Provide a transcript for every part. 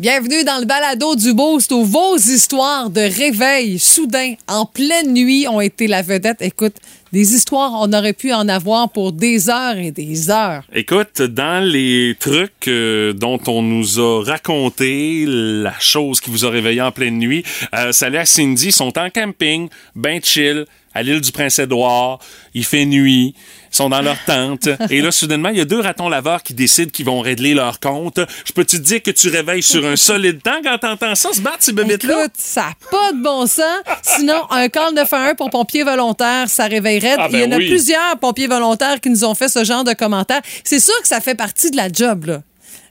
Bienvenue dans le balado du Boost où vos histoires de réveil soudain en pleine nuit ont été la vedette. Écoute, des histoires, on aurait pu en avoir pour des heures et des heures. Écoute, dans les trucs euh, dont on nous a raconté la chose qui vous a réveillé en pleine nuit, euh, Salut Cindy, sont en camping, ben chill, à l'île du Prince-Édouard, il fait nuit, ils sont dans leur tente, et là, soudainement, il y a deux ratons laveurs qui décident qu'ils vont régler leur compte. Je peux te dire que tu réveilles sur un solide temps quand t'entends ça se battre, ces bébites-là? Écoute, ça n'a pas de bon sens. Sinon, un call 911 pour pompiers volontaires, ça réveillerait. Ah, ben Il y en a plusieurs pompiers volontaires qui nous ont fait ce genre de commentaires. C'est sûr que ça fait partie de la job, là.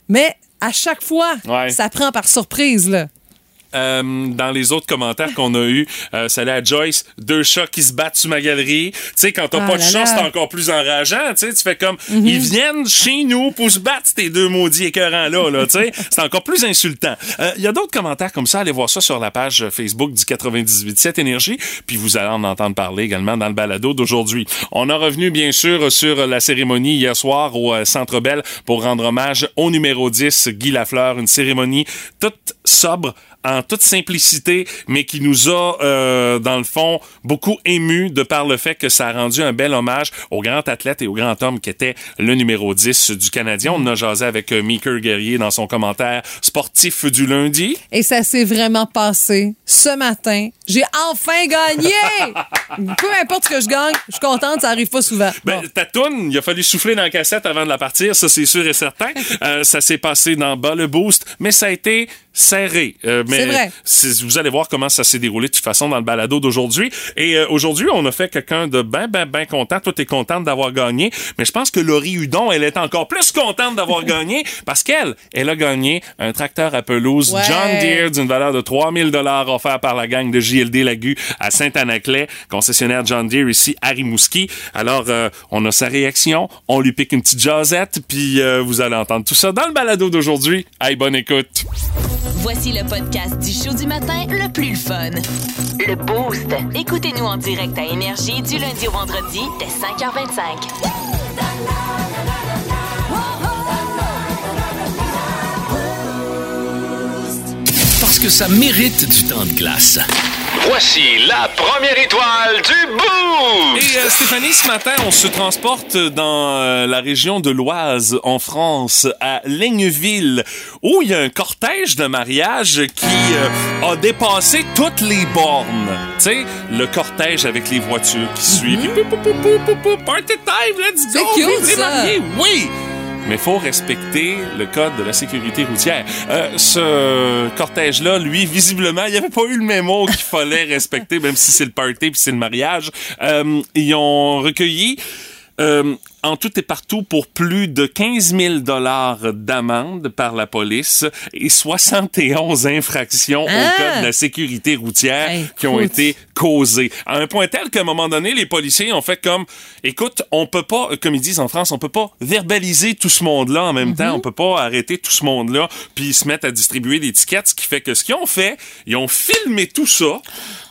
Mais à chaque fois, Ouais. ça prend par surprise, là. Euh, dans les autres commentaires qu'on a eus, euh, salut à Joyce, deux chats qui se battent sur ma galerie. Tu sais, quand t'as Ah pas de chat, c'est encore plus enrageant. Tu sais, tu fais comme, ils viennent chez nous pour se battre, ces deux maudits écœurants-là. Là, tu sais, c'est encore plus insultant. Euh, Il y a d'autres commentaires comme ça. Allez voir ça sur la page Facebook du 98.7 Énergie. Puis vous allez en entendre parler également dans le balado d'aujourd'hui. On a revenu, bien sûr, sur la cérémonie hier soir au euh, Centre Bell pour rendre hommage au numéro 10, Guy Lafleur. Une cérémonie toute sobre, en toute simplicité, mais qui nous a, euh, dans le fond, beaucoup ému de par le fait que ça a rendu un bel hommage au grand athlète et au grand homme qui était le numéro 10 du Canadien. On a jasé avec euh, Meeker Guerrier dans son commentaire sportif du lundi. Et ça s'est vraiment passé ce matin. J'ai enfin gagné! Peu importe ce que je gagne, je suis contente, ça arrive pas souvent. Ben, Bon. ta toune, il a fallu souffler dans la cassette avant de la partir, ça c'est sûr et certain. Euh, ça s'est passé dans bas le boost, mais ça a été serré. Euh, mais C'est vrai. c'est- Vous allez voir comment ça s'est déroulé de toute façon dans le balado d'aujourd'hui. Et euh, aujourd'hui, on a fait quelqu'un de ben, ben, ben content. Toi, t'es contente d'avoir gagné. Mais je pense que Laurie Hudon, elle est encore plus contente d'avoir gagné parce qu'elle, elle a gagné un tracteur à pelouse Ouais. John Deere d'une valeur de 3000 dollars offert par la gang de JLD Lagu à Saint-Anaclet, concessionnaire John Deere ici à Rimouski. Alors, euh, on a sa réaction, on lui pique une petite jasette, puis euh, vous allez entendre tout ça dans le balado d'aujourd'hui. Hey, bonne écoute. Voici le podcast du show du matin le plus le fun. Le Boost. Écoutez-nous en direct à Énergie du lundi au vendredi dès 5h25. Parce que ça mérite du temps de glace. Voici la première étoile du Et Boost! euh, Stéphanie, ce matin, on se transporte dans euh, la région de l'Oise, en France, à Ligneville, où il y a un cortège de mariage qui euh, a dépassé toutes les bornes. Tu sais, le cortège avec les voitures qui suivent. Pou, pou, pou, pou, pou, pou, Party time, let's C'est go! cute, ça. mariés! Oui! Mais faut respecter le code de la sécurité routière. Euh, ce cortège-là, lui, visiblement, il n'y avait pas eu le mémo qu'il fallait respecter, même si c'est le party puis c'est le mariage. Euh, ils ont recueilli euh, en tout et partout pour plus de 15 000 dollars d'amende par la police et 71 infractions Ah! au code de la sécurité routière Hey, qui ont été causées. À un point tel qu'à un moment donné, les policiers ont fait comme, écoute, on peut pas, comme ils disent en France, on peut pas verbaliser tout ce monde-là en même temps, on peut pas arrêter tout ce monde-là puis se mettre à distribuer des tickets, ce qui fait que ce qu'ils ont fait, ils ont filmé tout ça,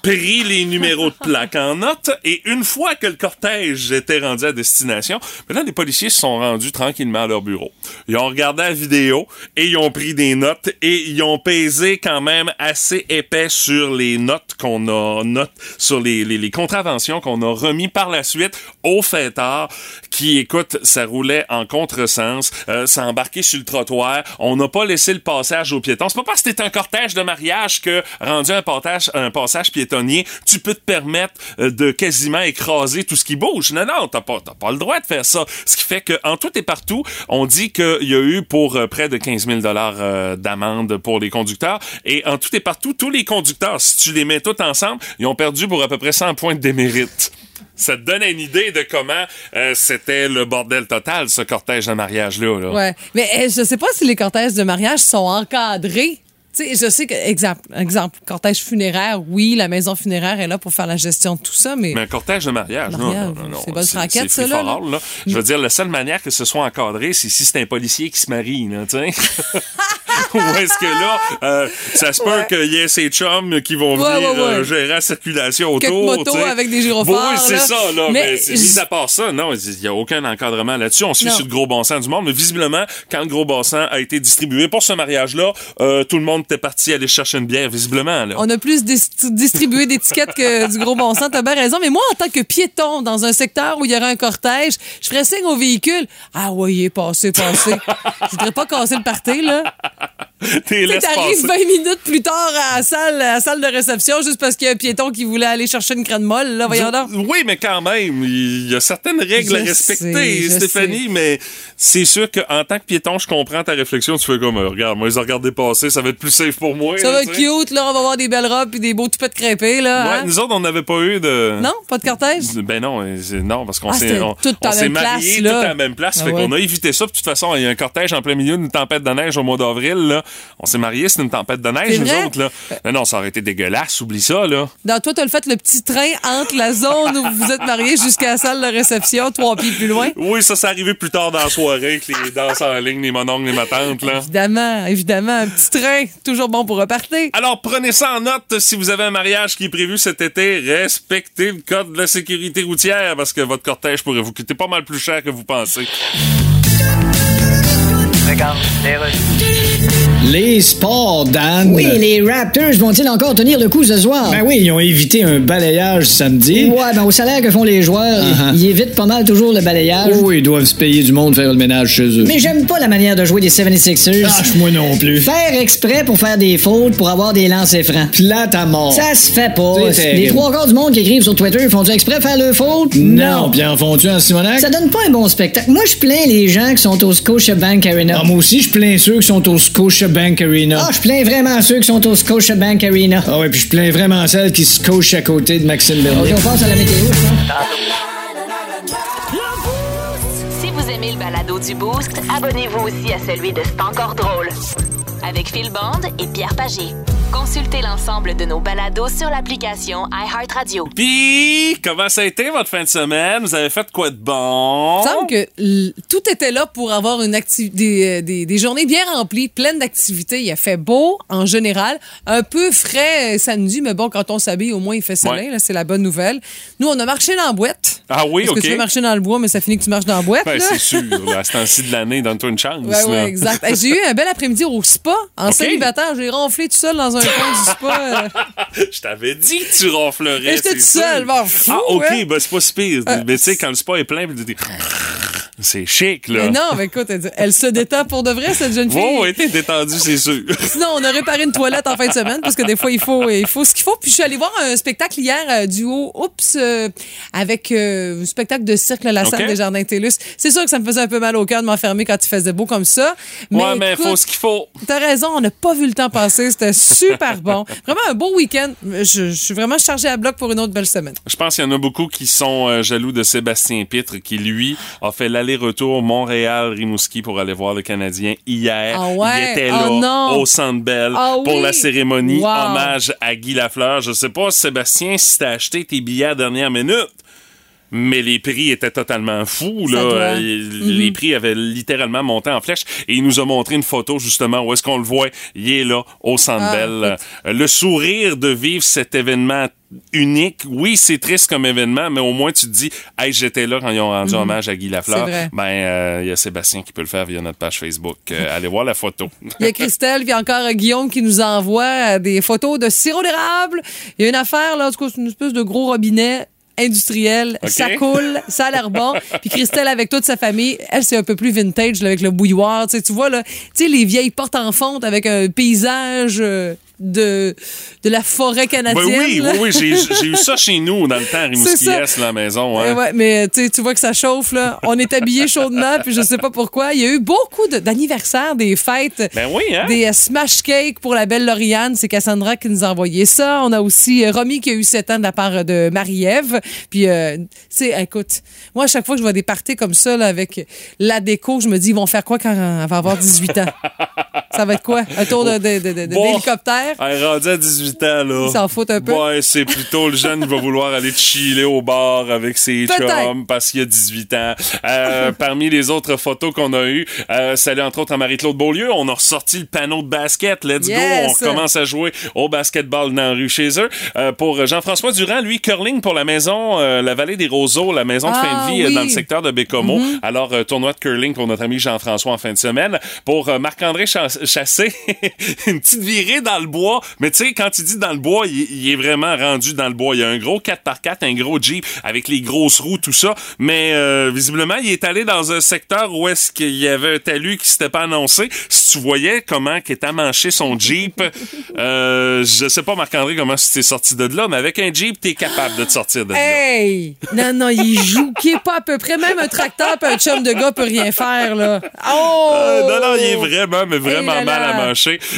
pris les numéros de plaque en note et une fois que le cortège était rendu à destination, maintenant les policiers se sont rendus tranquillement à leur bureau. Ils ont regardé la vidéo et ils ont pris des notes et ils ont pesé quand même assez épais sur les notes qu'on a notes sur les, les, les contraventions qu'on a remis par la suite au fêtard qui écoute ça roulait en contresens euh, ça embarqué sur le trottoir. On n'a pas laissé le passage aux piétons. C'est pas parce que t'es un cortège de mariage que rendu un passage un passage piétonnier tu peux te permettre euh, de quasiment écraser tout ce qui bouge. Non non t'as pas t'as pas le droit de faire ça ce qui fait que en tout et partout on dit qu'il y a eu pour euh, près de 15 000 dollars euh, d'amende pour les conducteurs et en tout et partout tous les conducteurs si tu les mets tous ensemble ils ont perdu pour à peu près 100 points de démérite ça te donne une idée de comment euh, c'était le bordel total, ce cortège de mariage-là. là. Ouais. Mais euh, je sais pas si les cortèges de mariage sont encadrés. Sais, je sais que, exemple, exemple, cortège funéraire, oui, la maison funéraire est là pour faire la gestion de tout ça, mais. Mais un cortège de mariage, non, Mariage, non, non, non. c'est bonne franquette, ça, là, là. Je veux dire, la seule manière que ce soit encadré, c'est si c'est un policier qui se marie, là, tu sais. Ou est-ce que là, euh, ça se peut Ouais. qu'il y ait ces chums qui vont Ouais, venir ouais, euh, gérer la circulation Quelques autour. motos tu sais. avec des gyrophares, Oui, c'est ça, là. Mais Mais, mis à part ça, non, il n'y a aucun encadrement là-dessus. On suit sur le gros bon sens du monde. Mais visiblement, quand le gros bon sens a été distribué pour ce mariage-là, euh, tout le monde était parti aller chercher une bière, visiblement. Là. On a plus dis- distribué d'étiquettes que du gros bon sens. T'as bien raison. Mais moi, en tant que piéton dans un secteur où il y aurait un cortège, je ferais signe au véhicule. Ah ouais, il est passé, passé. je voudrais pas casser le party, là. T'es t'arrives passer. 20 minutes plus tard à la salle, à la salle de réception juste parce qu'il y a un piéton qui voulait aller chercher une crème molle, là. Voyons. Oui, mais quand même, il y a certaines règles à respecter, sais, Stéphanie, mais c'est sûr qu'en tant que piéton, je comprends ta réflexion. Tu fais comme, euh, regarde, moi, je les ai regardés passer, ça va être plus safe pour moi. Ça là, va être cute, là. On va avoir des belles robes et des beaux toupettes crêpés, là. Ouais, hein? nous autres, on n'avait pas eu de. Non? Pas de cortège? Ben non, euh, non, parce qu'on Ah, s'est on, on mariés place, tout à la même place. Ah fait ouais. qu'on a évité ça. De toute façon, il y a un cortège en plein milieu d'une tempête de neige au mois d'avril. Là. On s'est mariés, c'est une tempête de neige, nous autres. Là. Non, non, ça aurait été dégueulasse. Oublie ça, là. Dans toi, t'as le fait le petit train entre la zone où vous êtes mariés jusqu'à la salle de réception, trois pieds plus loin? Oui, ça, c'est arrivé plus tard dans la soirée avec les danses en ligne, les mononcles, les matantes, là. Évidemment, évidemment, un petit train, toujours bon pour repartir. Alors, prenez ça en note si vous avez un mariage qui est prévu cet été. Respectez le code de la sécurité routière parce que votre cortège pourrait vous coûter pas mal plus cher que vous pensez. Fréquence des. Les sports, Dan. Oui, les Raptors vont-ils encore tenir le coup ce soir? Ben oui, ils ont évité un balayage samedi. Ouais, ben au salaire que font les joueurs, Uh-huh. ils évitent pas mal toujours le balayage. Oh, ils doivent se payer du monde faire le ménage chez eux. Mais j'aime pas la manière de jouer des 76ers. Lâche-moi non plus. Faire exprès pour faire des fautes pour avoir des lancers francs. Plate à mort. Ça se fait pas. Les trois quarts du monde qui écrivent sur Twitter font-tu exprès faire le faute? Non, puis en font-tu en Simonac? Ça donne pas un bon spectacle. Moi, je plains les gens qui sont au Scotiabank Arena. Ah, moi aussi, je plains ceux qui sont au Scotiabank Arena. Ah, je plains vraiment ceux qui sont au Scotiabank Arena. Ah ouais, puis je plains vraiment celles qui se coachent à côté de Maxime OK, Bernier. on passe à la météo, pense. Si vous aimez le balado du Boost, abonnez-vous aussi à celui de C'est encore drôle. Avec Phil Bond et Pierre Pagé. Consultez l'ensemble de nos balados sur l'application iHeartRadio. Puis, comment ça a été votre fin de semaine? Vous avez fait quoi de bon? Il semble que tout était là pour avoir une des, euh, des, des journées bien remplies, pleines d'activités. Il a fait beau en général, un peu frais euh, samedi, mais bon, quand on s'habille, au moins il fait soleil. Ouais. C'est la bonne nouvelle. Nous, on a marché dans la boîte. Ah oui, Parce OK. que tu veux marcher dans le bois, mais ça finit que tu marches dans la boîte. Ben, c'est sûr. À ce temps-ci de l'année, donne-toi une chance. Ouais, ouais, là. exact. J'ai eu un bel après-midi au spa. En célibataire, j'ai ronflé tout seul dans un coin du spa. euh. Je t'avais dit que tu ronflerais. J'étais seule, sûr. bon, fou, Ah, OK, hein? ben c'est pas si pire. Euh, mais tu sais, quand le spa est plein, puis t'es- c'est chic, là. Mais non, mais écoute, elle, elle se détend pour de vrai, cette jeune fille. Bon, ouais, t'es détendu, c'est sûr. Sinon, on a réparé une toilette en fin de semaine parce que des fois, il faut, il faut ce qu'il faut. Puis je suis allée voir un spectacle hier euh, duo Oups euh, avec euh, un spectacle de cirque La Salle des Jardins TELUS. C'est sûr que ça me faisait un peu mal au cœur de m'enfermer quand il faisait beau comme ça. ouais, mais écoute, faut ce qu'il faut. T'as raison, on n'a pas vu le temps passer. C'était super bon. Vraiment un beau week-end. Je, je suis vraiment chargée à bloc pour une autre belle semaine. Je pense qu'il y en a beaucoup qui sont euh, jaloux de Sébastien Pitre, qui, lui, a fait l'aller-retour Montréal-Rimouski pour aller voir le Canadien hier. Ah ouais? Il était Oh là, au Centre Bell, Ah pour la cérémonie Wow. hommage à Guy Lafleur. Je sais pas, Sébastien, si t'as acheté tes billets à dernière minute. Mais les prix étaient totalement fous. Ça Là. Euh, Mm-hmm. Les prix avaient littéralement monté en flèche. Et il nous a montré une photo, justement, où est-ce qu'on le voit. Il est là, au Centre Ah, Bell. Euh, Le sourire de vivre cet événement unique. Oui, c'est triste comme événement, mais au moins tu te dis, hey, j'étais là quand ils ont rendu hommage à Guy Lafleur. Ben, euh, il y a Sébastien qui peut le faire via notre page Facebook. Euh, allez voir la photo. Il y a Christelle, puis encore Guillaume qui nous envoie des photos de sirop d'érable. Il y a une affaire, là, en tout cas, c'est une espèce de gros robinet industriel. Ça coule, ça a l'air bon. Puis Christelle, avec toute sa famille, elle, c'est un peu plus vintage, là, avec le bouilloire. Tu sais, tu vois, là, tu sais, les vieilles portes en fonte avec un paysage euh, de, de la forêt Ben canadienne. oui, là. oui, oui, j'ai eu ça chez nous dans le temps à Rimouski ça. Est, la maison. hein. Ouais, mais tu vois que ça chauffe, là. On est habillés chaudement, puis je sais pas pourquoi. Il y a eu beaucoup de- d'anniversaires, des fêtes. Ben oui, hein? Des euh, smash cakes pour la belle Lauriane. C'est Cassandra qui nous a envoyé ça. On a aussi euh, Romy qui a eu 7 ans de la part de Marie-Ève. Puis, euh, tu sais, écoute, moi, à chaque fois que je vois des parties comme ça, là, avec la déco, je me dis, ils vont faire quoi quand elle va avoir 18 ans? Ça va être quoi? Un tour de, de, de- de- Bon. d'hélicoptère? Rendue à 18 ans, là. Ils s'en foutent un peu. Ouais, c'est plutôt le jeune qui va vouloir aller chiller au bar avec ses chums parce qu'il a 18 ans. Euh, parmi les autres photos qu'on a eues, euh, salut entre autres à Marie-Claude Beaulieu, on a ressorti le panneau de basket. Let's Yes. go! On commence à jouer au basketball dans la rue chez eux. Euh, pour Jean-François Durand, lui, curling pour la maison, euh, la vallée des Roseaux, la maison de fin Ah, de vie oui. dans le secteur de Bécomo. Alors, euh, tournoi de curling pour notre ami Jean-François en fin de semaine. Pour Marc-André Chas- Chassé, une petite virée dans le bois. Mais tu sais, quand il dit dans le bois, il, il est vraiment rendu dans le bois. Il y a un gros 4x4, un gros Jeep avec les grosses roues, tout ça. Mais euh, visiblement, il est allé dans un secteur où est-ce qu'il y avait un talus qui s'était pas annoncé. Si tu voyais comment qu'est amanché son Jeep, euh, je sais pas, Marc-André, comment tu t'es sorti de là, mais avec un Jeep, t'es capable de te sortir de là. Hey! Non, non, il joue qui est pas à peu près. Même un tracteur pis un chum de gars peut rien faire, là. Oh! Euh, non, non, il est vraiment, mais vraiment Mal à.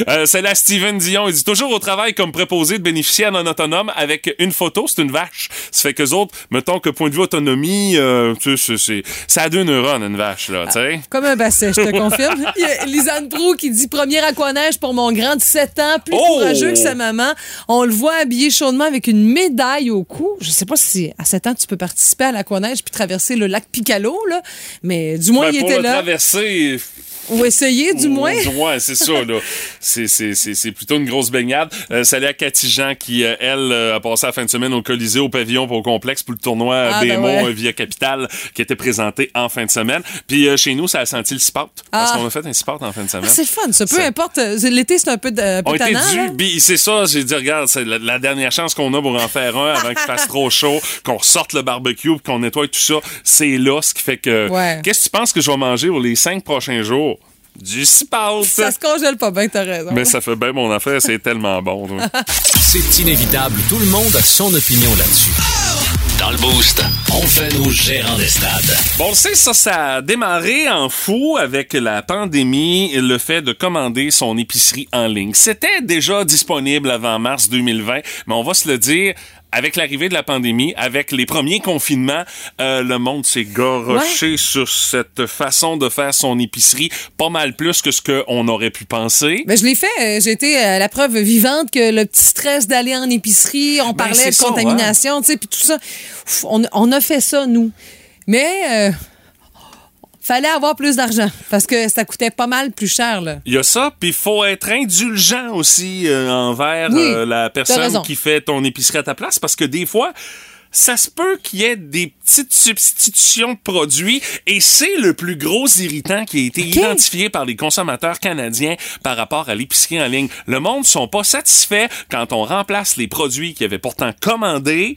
Euh, c'est la Steven Dion. Il dit toujours au travail comme préposé de bénéficier en autonome avec une photo, c'est une vache. Ça fait que autres, mettons que point de vue autonomie, euh, c'est, ça a deux neurones, une vache, là, sais. Comme un basset, je te confirme. Il y a Lisanne Prou qui dit premier aquaneige pour mon grand de 7 ans, plus Oh! courageux que sa maman. On le voit habillé chaudement avec une médaille au cou. Je sais pas si à 7 ans tu peux participer à l'aquaneige puis traverser le lac Picalo, là. Mais du moins, Ben, il était là. traverser, Ou essayer, du moins. Ouais, c'est ça, là. C'est, c'est, c'est, c'est plutôt une grosse baignade. Euh, salut à Cathy Jean qui, euh, elle, euh, a passé la fin de semaine au Colisée, au pavillon pour au complexe pour le tournoi Ah, ben BMO ouais. euh, via Capital qui était présenté en fin de semaine. Puis euh, chez nous, ça a senti le sport. Parce Ah. qu'on a fait un sport en fin de semaine. Ah, c'est le fun, ça. Peu importe. L'été, c'est un peu, de, un peu On était dû, c'est ça, j'ai dit, regarde, c'est la, la dernière chance qu'on a pour en faire un avant qu'il fasse trop chaud, qu'on sorte le barbecue, qu'on nettoie tout ça. C'est là ce qui fait que. Ouais. Qu'est-ce que tu penses que je vais manger pour les cinq prochains jours? Du sport! Ça se congèle pas bien, t'as raison. Mais ça fait bien mon affaire, c'est tellement bon. toi. C'est inévitable, tout le monde a son opinion là-dessus. Dans le Boost, on fait nos gérants des stades. Bon, on le sait, ça, ça a démarré en fou avec la pandémie et le fait de commander son épicerie en ligne. C'était déjà disponible avant mars 2020, mais on va se le dire, avec l'arrivée de la pandémie, avec les premiers confinements, euh, le monde s'est garoché sur cette façon de faire son épicerie pas mal plus que ce qu'on aurait pu penser. Ben, je l'ai fait. Euh, J'ai été à la preuve vivante que le petit stress d'aller en épicerie, on parlait Ben, c'est de ça, contamination, tu sais, puis tout ça. Ouf, On, on a fait ça, nous. Mais euh, fallait avoir plus d'argent parce que ça coûtait pas mal plus cher, là. Il y a ça, puis il faut être indulgent aussi euh, envers Oui, euh, la personne qui fait ton épicerie à ta place, parce que des fois, ça se peut qu'il y ait des petites substitutions de produits, et c'est le plus gros irritant qui a été identifié par les consommateurs canadiens par rapport à l'épicerie en ligne. Le monde sont pas satisfaits quand on remplace les produits qu'ils avaient pourtant commandés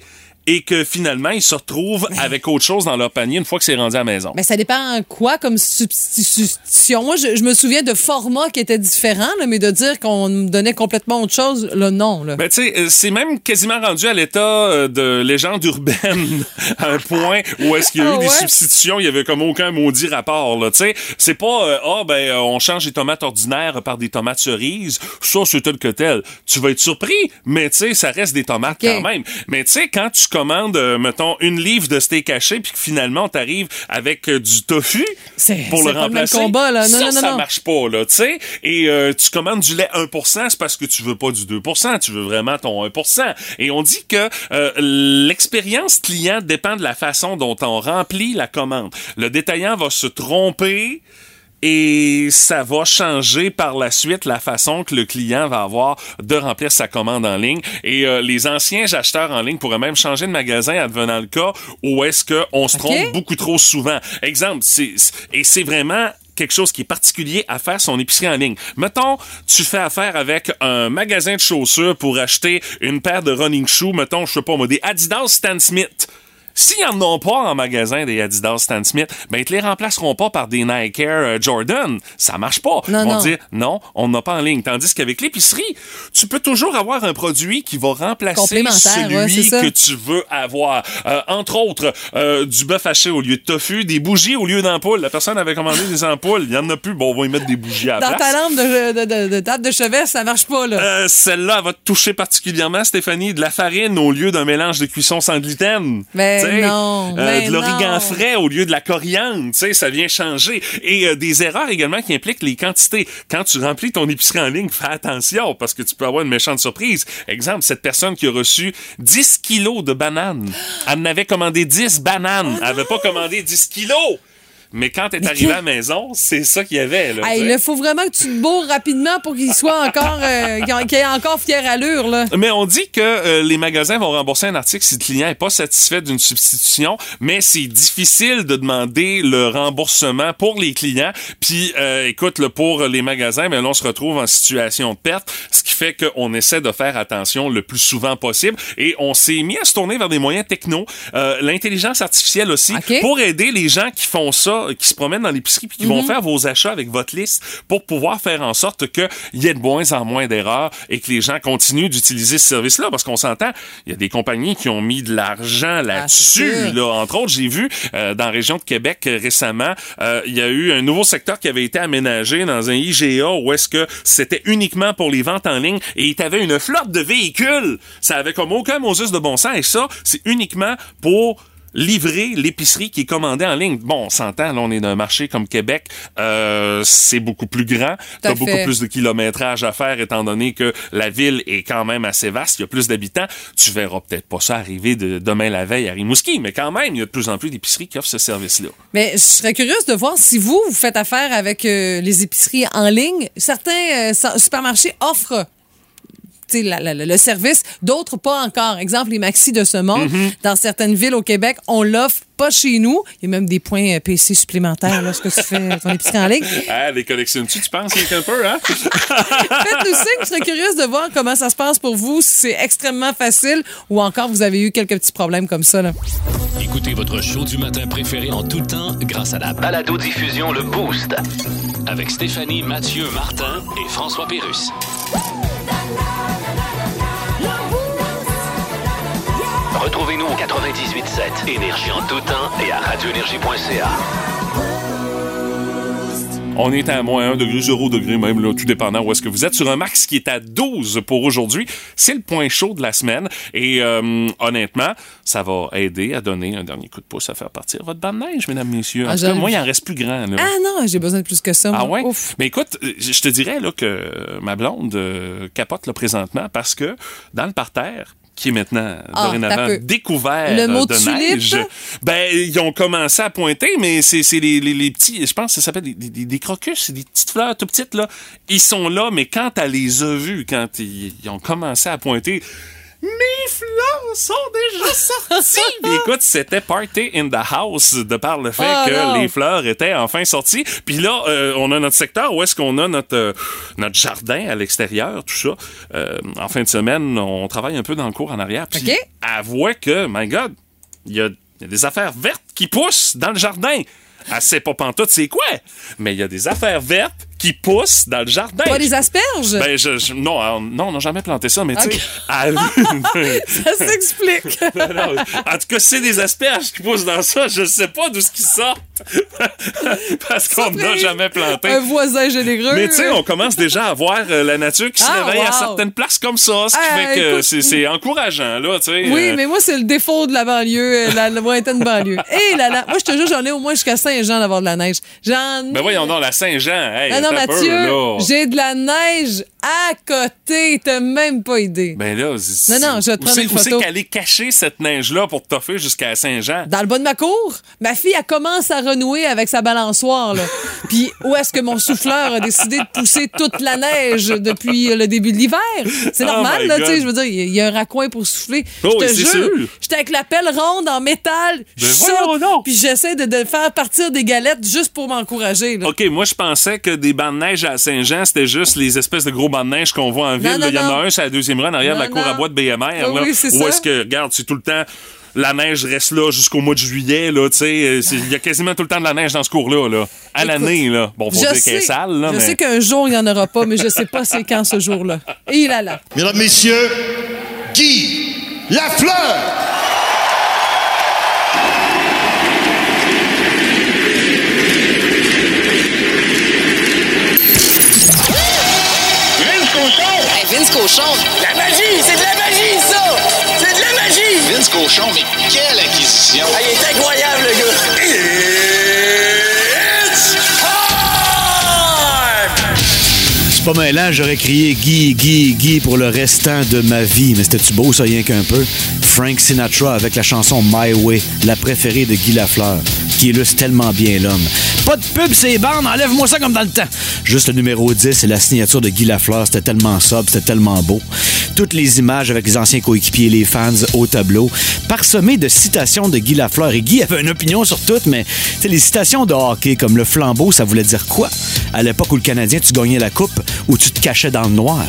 et que finalement ils se retrouvent avec autre chose dans leur panier une fois que c'est rendu à la maison. Mais ça dépend quoi comme substitution. Moi, je, je me souviens de formats qui étaient différents, là, mais de dire qu'on donnait complètement autre chose, là, non. Là. Ben, tu sais, euh, c'est même quasiment rendu à l'état euh, de légende urbaine, à un point où est-ce qu'il y a eu Ah des substitutions, il y avait comme aucun maudit rapport, là, tu sais. C'est pas, euh, ah, ben, on change les tomates ordinaires par des tomates cerises, ça, c'est tel que tel. Tu vas être surpris, mais tu sais, ça reste des tomates quand même. Mais tu sais, quand tu commandes, euh, mettons, une livre de steak haché, puis que finalement, t'arrives avec euh, du tofu pour le pas le remplacer, combat, là. Non, ça, non, non, ça marche pas, là, tu sais. Et euh, tu commandes du lait 1%, c'est parce que tu veux pas du 2%, tu veux vraiment ton 1%. Et on dit que l'expérience client dépend de la façon dont on remplit la commande. Le détaillant va se tromper et ça va changer par la suite la façon que le client va avoir de remplir sa commande en ligne. Et euh, les anciens acheteurs en ligne pourraient même changer de magasin advenant le cas où est-ce qu'on se trompe beaucoup trop souvent. Exemple, c'est- et c'est vraiment quelque chose qui est particulier à faire son épicerie en ligne. Mettons, tu fais affaire avec un magasin de chaussures pour acheter une paire de running shoes, mettons, je sais pas moi, des Adidas Stan Smith. S'ils en ont pas en magasin des Adidas Stan Smith, ben ils te les remplaceront pas par des Nike Air euh, Jordan. Ça marche pas. Non, Ils vont non. dire non, on n'a pas en ligne. Tandis qu'avec l'épicerie, tu peux toujours avoir un produit qui va remplacer celui ouais, que tu veux avoir. Euh, entre autres, euh, du bœuf haché au lieu de tofu, des bougies au lieu d'ampoules. La personne avait commandé des ampoules, il y en a plus. Bon, on va y mettre des bougies à la Dans place. ta lampe de, de, de, de table de chevet, ça marche pas, là. Euh, Celle-là elle va te toucher particulièrement, Stéphanie, de la farine au lieu d'un mélange de cuisson sans gluten. Mais- Non, mais de l'origan frais au lieu de la coriandre, tu sais, ça vient changer. Et euh, des erreurs également qui impliquent les quantités. Quand tu remplis ton épicerie en ligne, fais attention parce que tu peux avoir une méchante surprise. Exemple, cette personne qui a reçu 10 kilos de bananes. Elle en avait commandé 10 bananes. Elle avait pas commandé 10 kilos. Mais quand t'es arrivé à la maison, c'est ça qu'il y avait. Là, Hey, il faut vraiment que tu te bourres rapidement pour qu'il soit encore, euh, qu'il ait encore fière allure, là. Mais on dit que euh, les magasins vont rembourser un article si le client est pas satisfait d'une substitution, mais c'est difficile de demander le remboursement pour les clients. Puis, euh, écoute, là, pour les magasins, ben, là, on se retrouve en situation de perte, ce qui fait qu'on essaie de faire attention le plus souvent possible. Et on s'est mis à se tourner vers des moyens techno, euh, l'intelligence artificielle aussi, OK. pour aider les gens qui font ça, qui se promènent dans l'épicerie puis qui vont faire vos achats avec votre liste pour pouvoir faire en sorte qu'il y ait de moins en moins d'erreurs et que les gens continuent d'utiliser ce service-là. Parce qu'on s'entend, il y a des compagnies qui ont mis de l'argent là-dessus. sûr. là. Entre autres, j'ai vu euh, dans la région de Québec euh, récemment, euh, il y a eu un nouveau secteur qui avait été aménagé dans un IGA où est-ce que c'était uniquement pour les ventes en ligne et tu avais une flotte de véhicules. Ça avait comme aucun Moses de bon sens et ça, c'est uniquement pour livrer l'épicerie qui est commandée en ligne. Bon, on s'entend, là, on est dans un marché comme Québec, euh, c'est beaucoup plus grand. T'as beaucoup plus de kilométrage à faire étant donné que la ville est quand même assez vaste, il y a plus d'habitants. Tu verras peut-être pas ça arriver de demain la veille à Rimouski, mais quand même, il y a de plus en plus d'épiceries qui offrent ce service-là. Mais je serais curieuse de voir si vous, vous faites affaire avec euh, les épiceries en ligne. Certains euh, supermarchés offrent la- la- le service, d'autres pas encore. Exemple, les maxi de ce monde, Mm-hmm. dans certaines villes au Québec, on l'offre pas chez nous. Il y a même des points euh, PC supplémentaires lorsque tu fais ton épicerie en ligne. Ah, les collectionnes-tu, tu penses, un peu, hein? Faites-nous signe, je serais curieuse de voir comment ça se passe pour vous, si c'est extrêmement facile ou encore vous avez eu quelques petits problèmes comme ça. Là. Écoutez votre show du matin préféré en tout temps grâce à la Balado-diffusion Le Boost. avec Stéphanie, Mathieu, Martin et François Pérus. Retrouvez-nous au 98.7 Énergie en tout temps et à radioénergie.ca. On est à moins 1 degré, 0 degré même, là, tout dépendant où est-ce que vous êtes. Sur un max qui est à 12 pour aujourd'hui. C'est le point chaud de la semaine. Et euh, honnêtement, ça va aider à donner un dernier coup de pouce à faire partir votre bande de neige, mesdames, messieurs. En Ah, tout cas, j'aime. moi, il en reste plus grand. Là. Ah non, j'ai besoin de plus que ça. Ah moi. ouais? Ouf. Mais écoute, je je te dirais là, que ma blonde euh, capote là, présentement parce que dans le parterre, qui est maintenant Ah, dorénavant découvert Le mot de tulipe? neige, ben ils ont commencé à pointer, mais c'est c'est les, les, les petits, je pense que ça s'appelle des, des, des crocus, c'est des petites fleurs tout petites là. Ils sont là, mais quand elle les a vus, quand ils, ils ont commencé à pointer. Mes fleurs sont déjà sorties! Puis écoute, c'était party in the house de par le fait Oh que non. les fleurs étaient enfin sorties. Puis là, euh, on a notre secteur où est-ce qu'on a notre euh, notre jardin à l'extérieur, tout ça. Euh, en fin de semaine, on travaille un peu dans le cours en arrière. Puis OK. avouez que, my God, il y a, il y a des affaires vertes qui poussent dans le jardin. Elle sait pas pantoute c'est quoi, mais il y a des affaires vertes qui poussent dans le jardin. Pas des asperges? Ben, je, je- non, euh, non, on n'a jamais planté ça, mais tu sais, ça s'explique. non, en tout cas, c'est des asperges qui poussent dans ça. Je sais pas d'où ce qui sort. Parce qu'on n'a jamais planté. Un voisin généreux. Mais tu sais, on commence déjà à voir euh, la nature qui se Ah, réveille à certaines places comme ça, ce qui Ah, fait que c'est- encourageant, là, tu sais. Oui, euh, mais moi, c'est le défaut de la banlieue, la, la lointaine banlieue. Hé là là, moi, je te jure, j'en ai au moins jusqu'à Saint-Jean d'avoir de la neige. J'en. Ben voyons donc, la Saint-Jean, hey, non, non, attends Mathieu, j'ai de la neige à côté. T'as même pas idée. Ben là, c'est- Non, non, je vais te prendre une où c'est photo. qu'elle est cachée, cette neige-là, pour toffer jusqu'à Saint-Jean? Dans le bas de ma cour, ma fille, elle commence à renouer avec sa balançoire. Là. Puis où est-ce que mon souffleur a décidé de pousser toute la neige depuis le début de l'hiver? C'est Oh normal, là, tu sais, je veux dire, il y a- un raccoin pour souffler. Oh, je te jure, j'étais avec la pelle ronde en métal, Ben saute, puis j'essaie de, de faire partir des galettes juste pour m'encourager. là. OK, moi, je pensais que des bancs de neige à Saint-Jean, c'était juste les espèces de gros bancs de neige qu'on voit en ville. Il y en a un, c'est à la deuxième rang, en arrière de la Non, cour à bois de BMR. Oui, là, oui, c'est où ça. est-ce que, regarde, c'est tout le temps... La neige reste là jusqu'au mois de juillet, là, tu sais. euh, Il y a quasiment tout le temps de la neige dans ce cours-là, là. À Écoute, l'année, là. Bon, faut Je dire qu'elle est sais, sale, là, je mais... sais qu'un jour, il n'y en aura pas, mais je sais pas c'est quand ce jour-là. Et là là. Mesdames, Messieurs, Guy Lafleur! Cochon! Vince Cochon! La magie! C'est de la magie, ça! C'est de la magie! Vince Cochon, mais quelle acquisition! Ah, il est incroyable, le gars! C'est pas mêlant, j'aurais crié Guy, Guy, Guy pour le restant de ma vie. Mais c'était-tu beau, ça, rien qu'un peu? Frank Sinatra avec la chanson My Way, la préférée de Guy Lafleur, qui illustre tellement bien l'homme. Pas de pub, c'est bandes, enlève-moi ça comme dans le temps. Juste le numéro 10 et la signature de Guy Lafleur, c'était tellement sobre, c'était tellement beau. Toutes les images avec les anciens coéquipiers les fans au tableau, parsemées de citations de Guy Lafleur. Et Guy avait une opinion sur toutes, mais les citations de hockey, comme le flambeau, ça voulait dire quoi? À l'époque où le Canadien, tu gagnais la coupe, où tu te cachais dans le noir.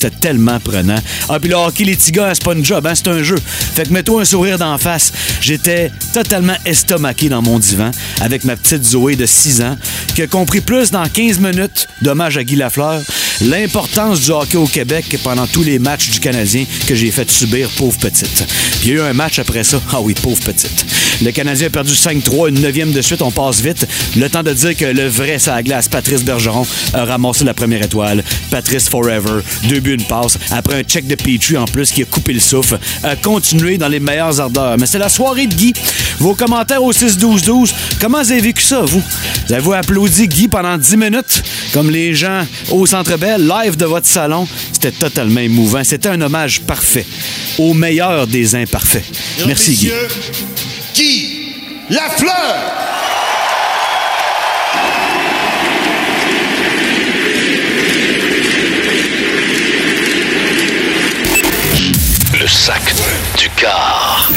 C'était tellement prenant. Ah, puis le hockey, les petits gars, c'est pas une job, hein, c'est un jeu. Fait que mets-toi un sourire d'en face. J'étais totalement estomaqué dans mon divan avec ma petite Zoé de 6 ans qui a compris plus dans 15 minutes, dommage à Guy Lafleur, l'importance du hockey au Québec pendant tous les matchs du Canadien que j'ai fait subir, pauvre petite. Puis il y a eu un match après ça. Ah oui, pauvre petite. Le Canadien a perdu 5-3, une neuvième de suite, on passe vite. Le temps de dire que le vrai à glace, Patrice Bergeron, a ramassé la première étoile. Patrice Forever, deux buts, une passe. Après un check de Petrie en plus qui a coupé le souffle, a continué dans les meilleures ardeurs. Mais c'est la soirée de Guy. Vos commentaires au 6-12-12, comment vous vécu ça, vous? Vous avez applaudi Guy pendant 10 minutes, comme les gens au Centre Bell, live de votre salon. C'était totalement émouvant. C'était un hommage parfait au meilleur des imparfaits. Merci, Guy. Guy Lafleur! Le sac du car.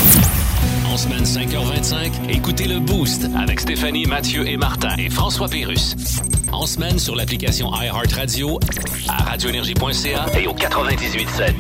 En semaine 5h25, écoutez le Boost avec Stéphanie, Mathieu et Martin et François Pérus. En semaine sur l'application iHeartRadio, à radioénergie.ca Et au 98.7,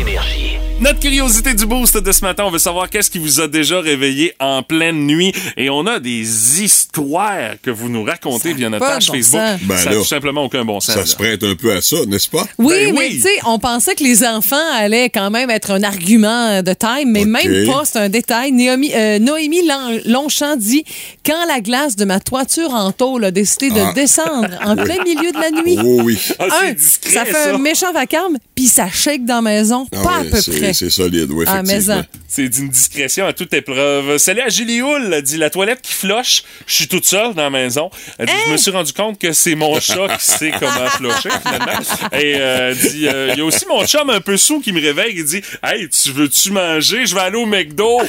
Énergie. Notre curiosité du boost de ce matin, on veut savoir qu'est-ce qui vous a déjà réveillé en pleine nuit. Et on a des histoires que vous nous racontez via notre page bon Facebook. Ben ça n'a tout simplement aucun bon sens. Ça se prête un peu à ça, n'est-ce pas? Oui, Ben mais oui. tu sais, on pensait que les enfants allaient quand même être un argument de taille, mais même pas, c'est un détail. Noémie, euh, Noémie Lon- Longchamp dit quand la glace de ma toiture en tôle a décidé de Ah. Descendre en plein milieu de la nuit. Oh oui. Ah, c'est un, discret, ça fait ça. un méchant vacarme, puis ça shake dans la maison, Ah pas à peu c'est- près. C'est solide, oui, Ah, effectivement. ça. C'est d'une discrétion à toute épreuve. Salut à Julie Hull, elle dit la toilette qui floche. Je suis toute seule dans la maison. Elle dit, je me suis rendu compte que c'est mon chat qui sait comment flocher, finalement. Et euh, elle dit, euh, il y a aussi mon chum un peu sous qui me réveille et dit, hey, tu veux-tu manger? Je vais aller au McDo.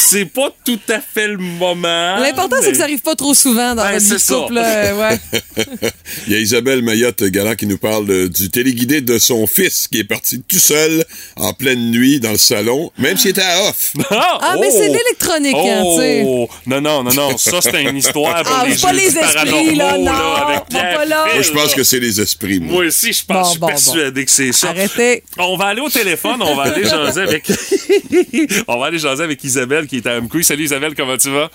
C'est pas tout à fait le moment. L'important, c'est que ça arrive pas trop souvent dans Ben, c'est ça. Couple. là, ouais. Il y a Isabelle Mayotte-Galant qui nous parle de- du téléguidé de son fils qui est parti tout seul en pleine nuit dans le salon, même s'il était à off. Ah, Ah, mais c'est l'électronique, hein, tu sais. Oh, non, non, non, non. Ça, c'est une histoire pour Ah, les pas les esprits, là, non, avec va Pierre pas là. Moi, je pense là. que c'est les esprits, moi. Moi aussi, je pense, Bon, je suis bon, persuadé que c'est ça. Arrêtez. On va aller au téléphone, on va aller jaser avec. on va aller jaser avec Isabelle qui est à Amkoui. Salut Isabelle, comment tu vas?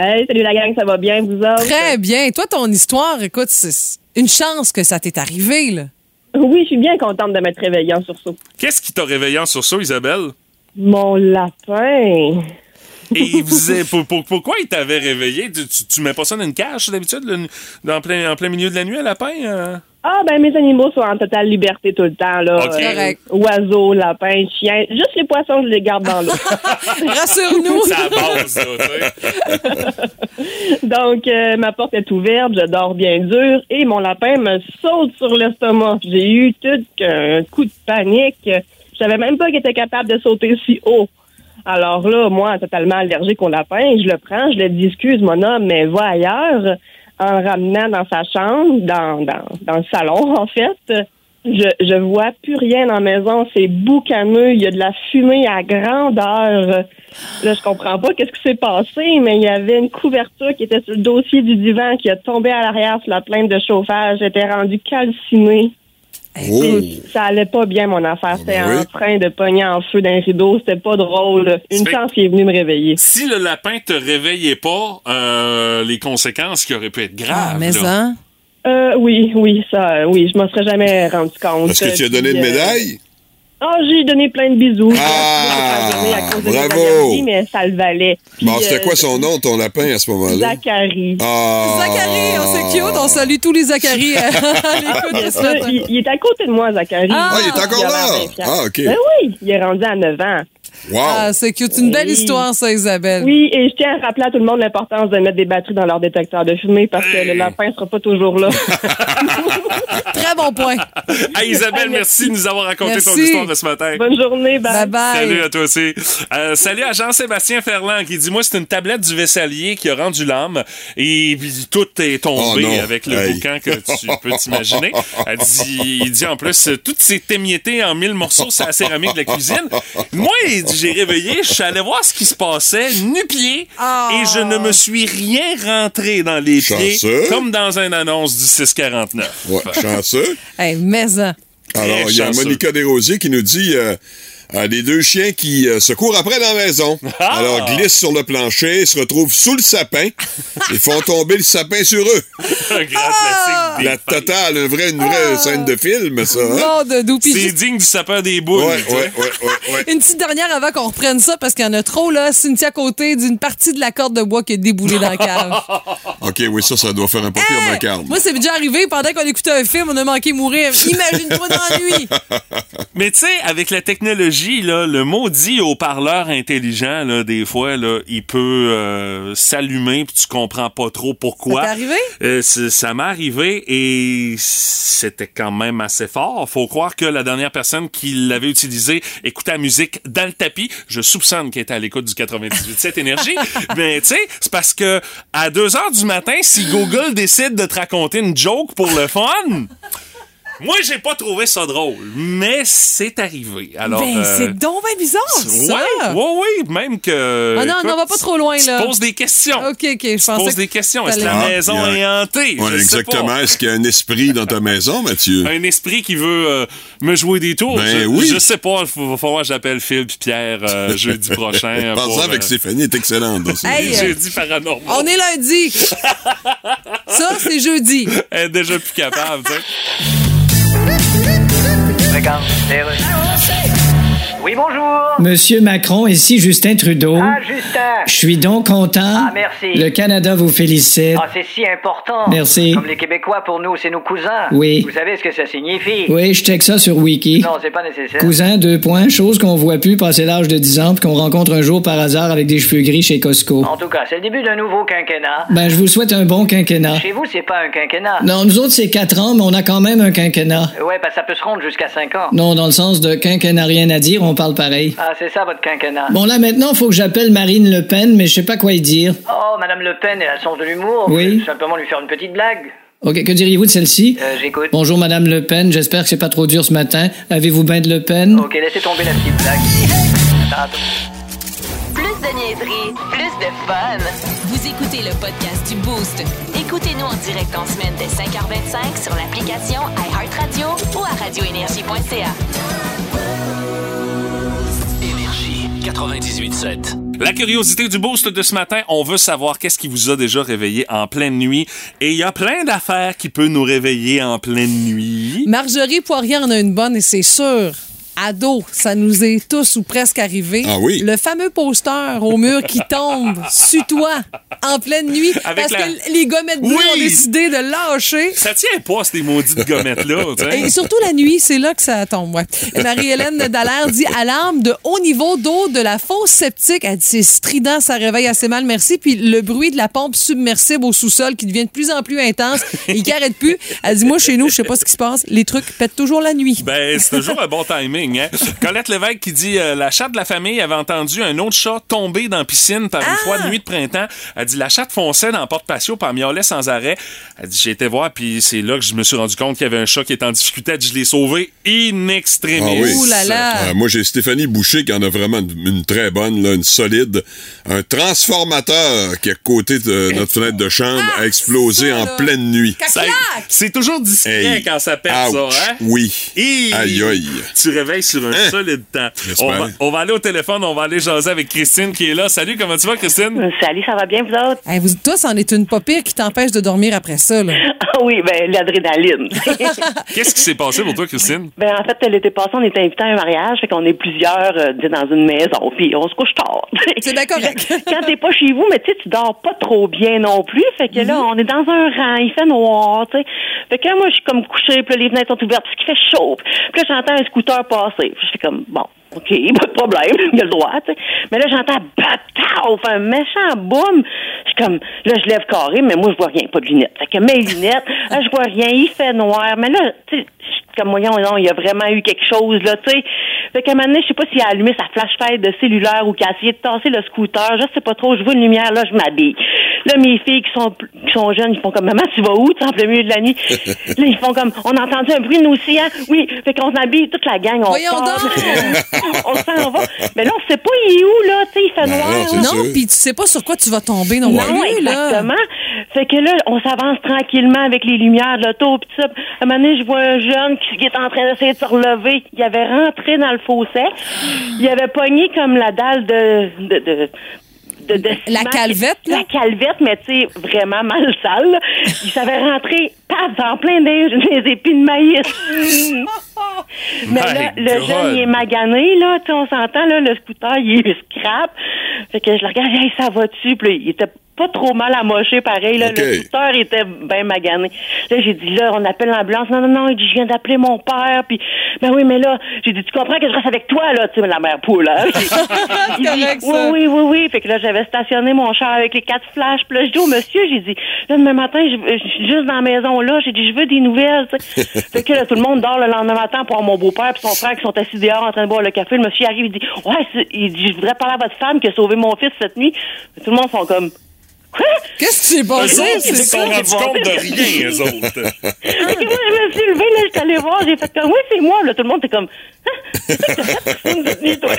Hey, salut la gang, ça va bien, vous autres? Très bien. Toi, ton histoire, écoute, c'est une chance que ça t'est arrivé, là. Oui, je suis bien contente de m'être réveillée en sursaut. Qu'est-ce qui t'a réveillé en sursaut, Isabelle? Mon lapin. Et vous avez- pour- pour- pourquoi il t'avait réveillé? Tu, tu, tu mets pas ça dans une cage d'habitude, en plein, en plein milieu de la nuit, un lapin? euh? Ah, ben mes animaux sont en totale liberté tout le temps, là. Correct. oiseaux, lapins, chiens. Juste les poissons, je les garde dans l'eau. Rassure-nous. C'est à la base, là, tu sais. Donc, euh, ma porte est ouverte, je dors bien dur et mon lapin me saute sur l'estomac. J'ai eu tout qu'un coup de panique. Je savais même pas qu'il était capable de sauter si haut. Alors là, moi, totalement allergique au lapin, je le prends, je le dis, excuse mon homme, mais va ailleurs, en le ramenant dans sa chambre, dans, dans, dans le salon, en fait. Je, je vois plus rien dans la maison, c'est boucaneux, il y a de la fumée à grandeur. Là, je comprends pas qu'est-ce qui s'est passé, mais il y avait une couverture qui était sur le dossier du divan qui a tombé à l'arrière sur la plainte de chauffage, était rendue calcinée. Oh. Ça allait pas bien, mon affaire. C'était ben oui. en train de pogner en feu d'un rideau. C'était pas drôle. Une fait- chance qu'il est venu me réveiller. Si le lapin te réveillait pas, euh, les conséquences qui auraient pu être graves. Ah, mais là. ça? Euh, oui, oui, ça, euh, oui, je m'en serais jamais rendu compte. Est-ce que tu as donné une euh, médaille? Ah, j'ai donné plein de bisous. Ah, à cause de bravo. allergies, mais ça le valait. Puis, Bon, c'était euh, quoi son nom, ton lapin, à ce moment-là? Zachary. Ah. Zachary, on c'est cute. On salue tous les Zachary Euh, matin. il, il est à côté de moi, Zachary. Ah, il est encore Il là. Ah, OK. Ben oui, il est rendu à 9 ans. Wow! Ah, c'est cute. C'est une belle Oui. histoire, ça, Isabelle. Oui, et je tiens à rappeler à tout le monde l'importance de mettre des batteries dans leur détecteur de fumée parce que le lapin sera pas toujours là. Très bon point. Hey, Isabelle, merci de nous avoir raconté ton histoire de ce matin. Bonne journée, bye. Bye-bye. Salut à toi aussi. Euh, salut à Jean-Sébastien Ferland qui dit Moi, c'est une tablette du vaissalier qui a rendu l'âme et puis tout est tombé Oh avec le Hey. boucan que tu peux t'imaginer. Il dit en plus Tout s'est émietté en mille morceaux sur la céramique de la cuisine. Moi, il dit, j'ai réveillé, je suis allé voir ce qui se passait, nu-pied, Ah. et je ne me suis rien rentré dans les pieds comme dans une annonce du 649. Ouais, chanceux. Hey, mais hein. Alors, il y a. Monica Desrosiers qui nous dit euh, euh, les deux chiens qui euh, se courent après dans la maison. Ah! Alors, glissent sur le plancher, se retrouvent sous le sapin et font tomber le sapin sur eux. Un grand classique des La totale, une vraie, une vraie scène de film, ça. Hein? C'est digne du sapin des boules. Ouais, tu sais. ouais, ouais, ouais, ouais. Une petite dernière avant qu'on reprenne ça, parce qu'il y en a trop, là. Cynthia Côté d'une partie de la corde de bois qui est déboulée dans la cave. OK, oui, ça, ça doit faire un peu pire Hey! vacarme. Moi, c'est déjà arrivé pendant qu'on écoutait un film, on a manqué mourir. Imagine-toi dans la nuit. Mais tu sais, avec la technologie, là, le maudit haut-parleur intelligent, là, des fois, là, il peut euh, s'allumer puis tu comprends pas trop pourquoi. Ça arrivé? Euh, ça m'est arrivé et c'était quand même assez fort. Faut croire que la dernière personne qui l'avait utilisé écoutait la musique dans le tapis. Je soupçonne qu'elle était à l'écoute du 98.7 Énergie. Mais tu sais, c'est parce que à 2 heures du matin, si Google décide de te raconter une joke pour le fun... Moi, j'ai pas trouvé ça drôle, mais c'est arrivé. Alors, ben, euh, c'est donc bien bizarre, ça. Ouais, ouais, oui, même que. Ah non, écoute, on va pas trop loin, tu là. te poses des questions. OK, OK. Je Tu pensais poses que des questions. Est-ce que la maison Ah, y est hantée? Ouais, Je exactement. Est-ce qu'il y a un esprit dans ta maison, Mathieu? Un esprit qui veut euh, me jouer des tours? Ben je, oui. Je sais pas. Il va falloir que j'appelle Phil puis Pierre euh, jeudi prochain. Pense pour, avec euh, Stéphanie est excellente. Hey, euh, Jeudi paranormal. On est lundi. ça, c'est jeudi. Elle est déjà plus capable, tu sais. Legal, Taylor. Oui, bonjour. Monsieur Macron, ici Justin Trudeau. Ah, Justin. Je suis donc content. Ah, merci. Le Canada vous félicite. Ah, c'est si important. Merci. Comme les Québécois, pour nous, c'est nos cousins. Oui. Vous savez ce que ça signifie? Oui, je check ça sur Wiki. Non, c'est pas nécessaire. Cousin, deux points, chose qu'on voit plus passer l'âge de 10 ans puis qu'on rencontre un jour par hasard avec des cheveux gris chez Costco. En tout cas, c'est le début d'un nouveau quinquennat. Ben, je vous souhaite un bon quinquennat. Chez vous, c'est pas un quinquennat. Non, nous autres, c'est 4 ans, mais on a quand même un quinquennat. Ouais, que ça peut se rendre jusqu'à 5 ans. Non, dans le sens de quinquennat rien à dire, on parle pareil. Ah, c'est ça, votre quinquennat. Bon, là, maintenant, faut que j'appelle Marine Le Pen, mais je sais pas quoi y dire. Oh, Madame Le Pen, elle a le sens de l'humour. Oui. Simplement lui faire une petite blague. OK, que diriez-vous de celle-ci? Euh, j'écoute. Bonjour, Madame Le Pen, j'espère que c'est pas trop dur ce matin. Avez-vous bien de Le Pen? Ok, laissez tomber la petite blague. Plus de niaiserie, plus de fun. Vous écoutez le podcast du Boost. Écoutez-nous en direct en semaine dès 5h25 sur l'application iHeartRadio ou à radioénergie.ca. Énergie 98.7. La curiosité du boost de ce matin, on veut savoir qu'est-ce qui vous a déjà réveillé en pleine nuit. Et il y a plein d'affaires qui peuvent nous réveiller en pleine nuit. Marjorie Poirier en a une bonne et c'est sûr. Ado, ça nous est tous ou presque arrivé. Ah oui? Le fameux poster au mur qui tombe sur toi en pleine nuit Avec parce la- que les gommettes bleues Oui! ont décidé de lâcher. Ça tient pas, ces maudites gommettes-là. Et surtout la nuit, c'est là que ça tombe. Ouais. Marie-Hélène Dallaire dit alarme de haut niveau d'eau de la fosse septique. Elle dit c'est strident, ça réveille assez mal, merci. Puis le bruit de la pompe submersible au sous-sol qui devient de plus en plus intense et qui arrête plus. Elle dit moi chez nous, je sais pas ce qui se passe, les trucs pètent toujours la nuit. Ben, c'est toujours un bon timing, hein? Colette Lévesque qui dit euh, La chatte de la famille avait entendu un autre chat tomber dans la piscine par une froide nuit de printemps. Elle dit La chatte fonçait dans le porte-patio par miaulait sans arrêt. Elle dit J'ai été voir, puis c'est là que je me suis rendu compte qu'il y avait un chat qui était en difficulté. Elle dit Je l'ai sauvé in extremis. Ah oui. Ouh là là. Euh, moi, j'ai Stéphanie Boucher qui en a vraiment une, une très bonne, là, une solide. Un transformateur qui est à côté de notre fenêtre de chambre a explosé en pleine nuit. C'est toujours discret Hey, quand ça pète, ouch. ça, hein? Oui. Et Aïe, aïe. Tu réveilles sur un Hein? solide temps. J'espère. On va, on va aller au téléphone, on va aller jaser avec Christine qui est là. Salut, comment tu vas, Christine? Salut, ça va bien, vous autres? Hey, vous, toi, c'en est une pas pire qui t'empêche de dormir après ça. Là. Ah oui, ben l'adrénaline. Qu'est-ce qui s'est passé pour toi, Christine? ben en fait, l'été passé, on était invités à un mariage, fait qu'on est plusieurs euh, dans une maison, puis on se couche tard. C'est bien correct. Quand t'es pas chez vous, mais tu sais, tu dors pas trop bien non plus, fait que là, on est dans un rang, il fait noir, tu sais. Fait que là, moi, je suis comme couchée, puis les fenêtres sont ouvertes, parce qu'il fait chaud. Puis là, j'entends un scooter passer. Je suis comme, bon, OK, pas de problème, il a le droit, tu sais. Mais là, j'entends bataille, un méchant boum. Je suis comme, là, je lève carré, mais moi, je vois rien, pas de lunettes. Fait que mes lunettes, là, je vois rien, il fait noir. Mais là, tu sais, comme, voyons, non, il y a vraiment eu quelque chose, là, tu sais. Fait qu'à un moment donné, je sais pas s'il a allumé sa flashlight de cellulaire ou qu'il a essayé de tasser le scooter. Je sais pas trop, je vois une lumière, là, je m'habille. Là, mes filles qui sont, qui sont jeunes, ils font comme, maman, tu vas où, tu en plein milieu de la nuit? là, ils font comme, on a entendu un bruit, nous aussi, hein? Oui, fait qu'on s'habille, toute la gang, on Voyons donc! On s'en va. Mais là, on sait pas il est où, là, tu sais, il fait Ben noir. non, puis tu sais pas sur quoi tu vas tomber non Non, plus, là. exactement. Fait que là, on s'avance tranquillement avec les lumières de l'auto, pis tout ça. À un moment donné, je vois un jeune qui est en train d'essayer de se relever. Il avait rentré dans le fossé. Il avait pogné comme la dalle de... de, de de, de La calvette, là? La calvette, mais tu sais, vraiment mal sale. là. Il s'avait rentré, paf, en plein des, des épis de maïs. mais là, My le God. jeune, il est magané, là, tu sais, on s'entend, là, le scooter, il est scrap. Fait que je le regarde, hey, ça va-tu? Puis là, il était pas trop mal amoché, pareil, là. Le scooter était bien magané. Là, j'ai dit, là, on appelle l'ambulance. Non, non, non, il dit, je viens d'appeler mon père, puis, ben oui, mais là, j'ai dit, tu comprends que je reste avec toi, là, tu sais, la mère poule, hein? Il dit, oui, oui, oui, oui. Fait que là, j'avais stationné mon char avec les quatre flashs. Puis là, je dis au monsieur, j'ai dit, là, demain matin, je, je suis juste dans la maison, là. J'ai dit, je veux des nouvelles, fait que là, tout le monde dort le lendemain matin pour voir mon beau-père puis son frère qui sont assis dehors en train de boire le café. Le monsieur arrive, il dit, ouais, il dit, je voudrais parler à votre femme qui a sauvé mon fils cette nuit. Tout le monde sont comme, quoi? Qu'est-ce qui s'est passé? ils C'est se sont rendus compte de rien, eux autres. Moi, je me suis levée, là, je suis allée voir, j'ai fait comme, oui, c'est moi, là. Tout le monde était comme, Hein? Toi?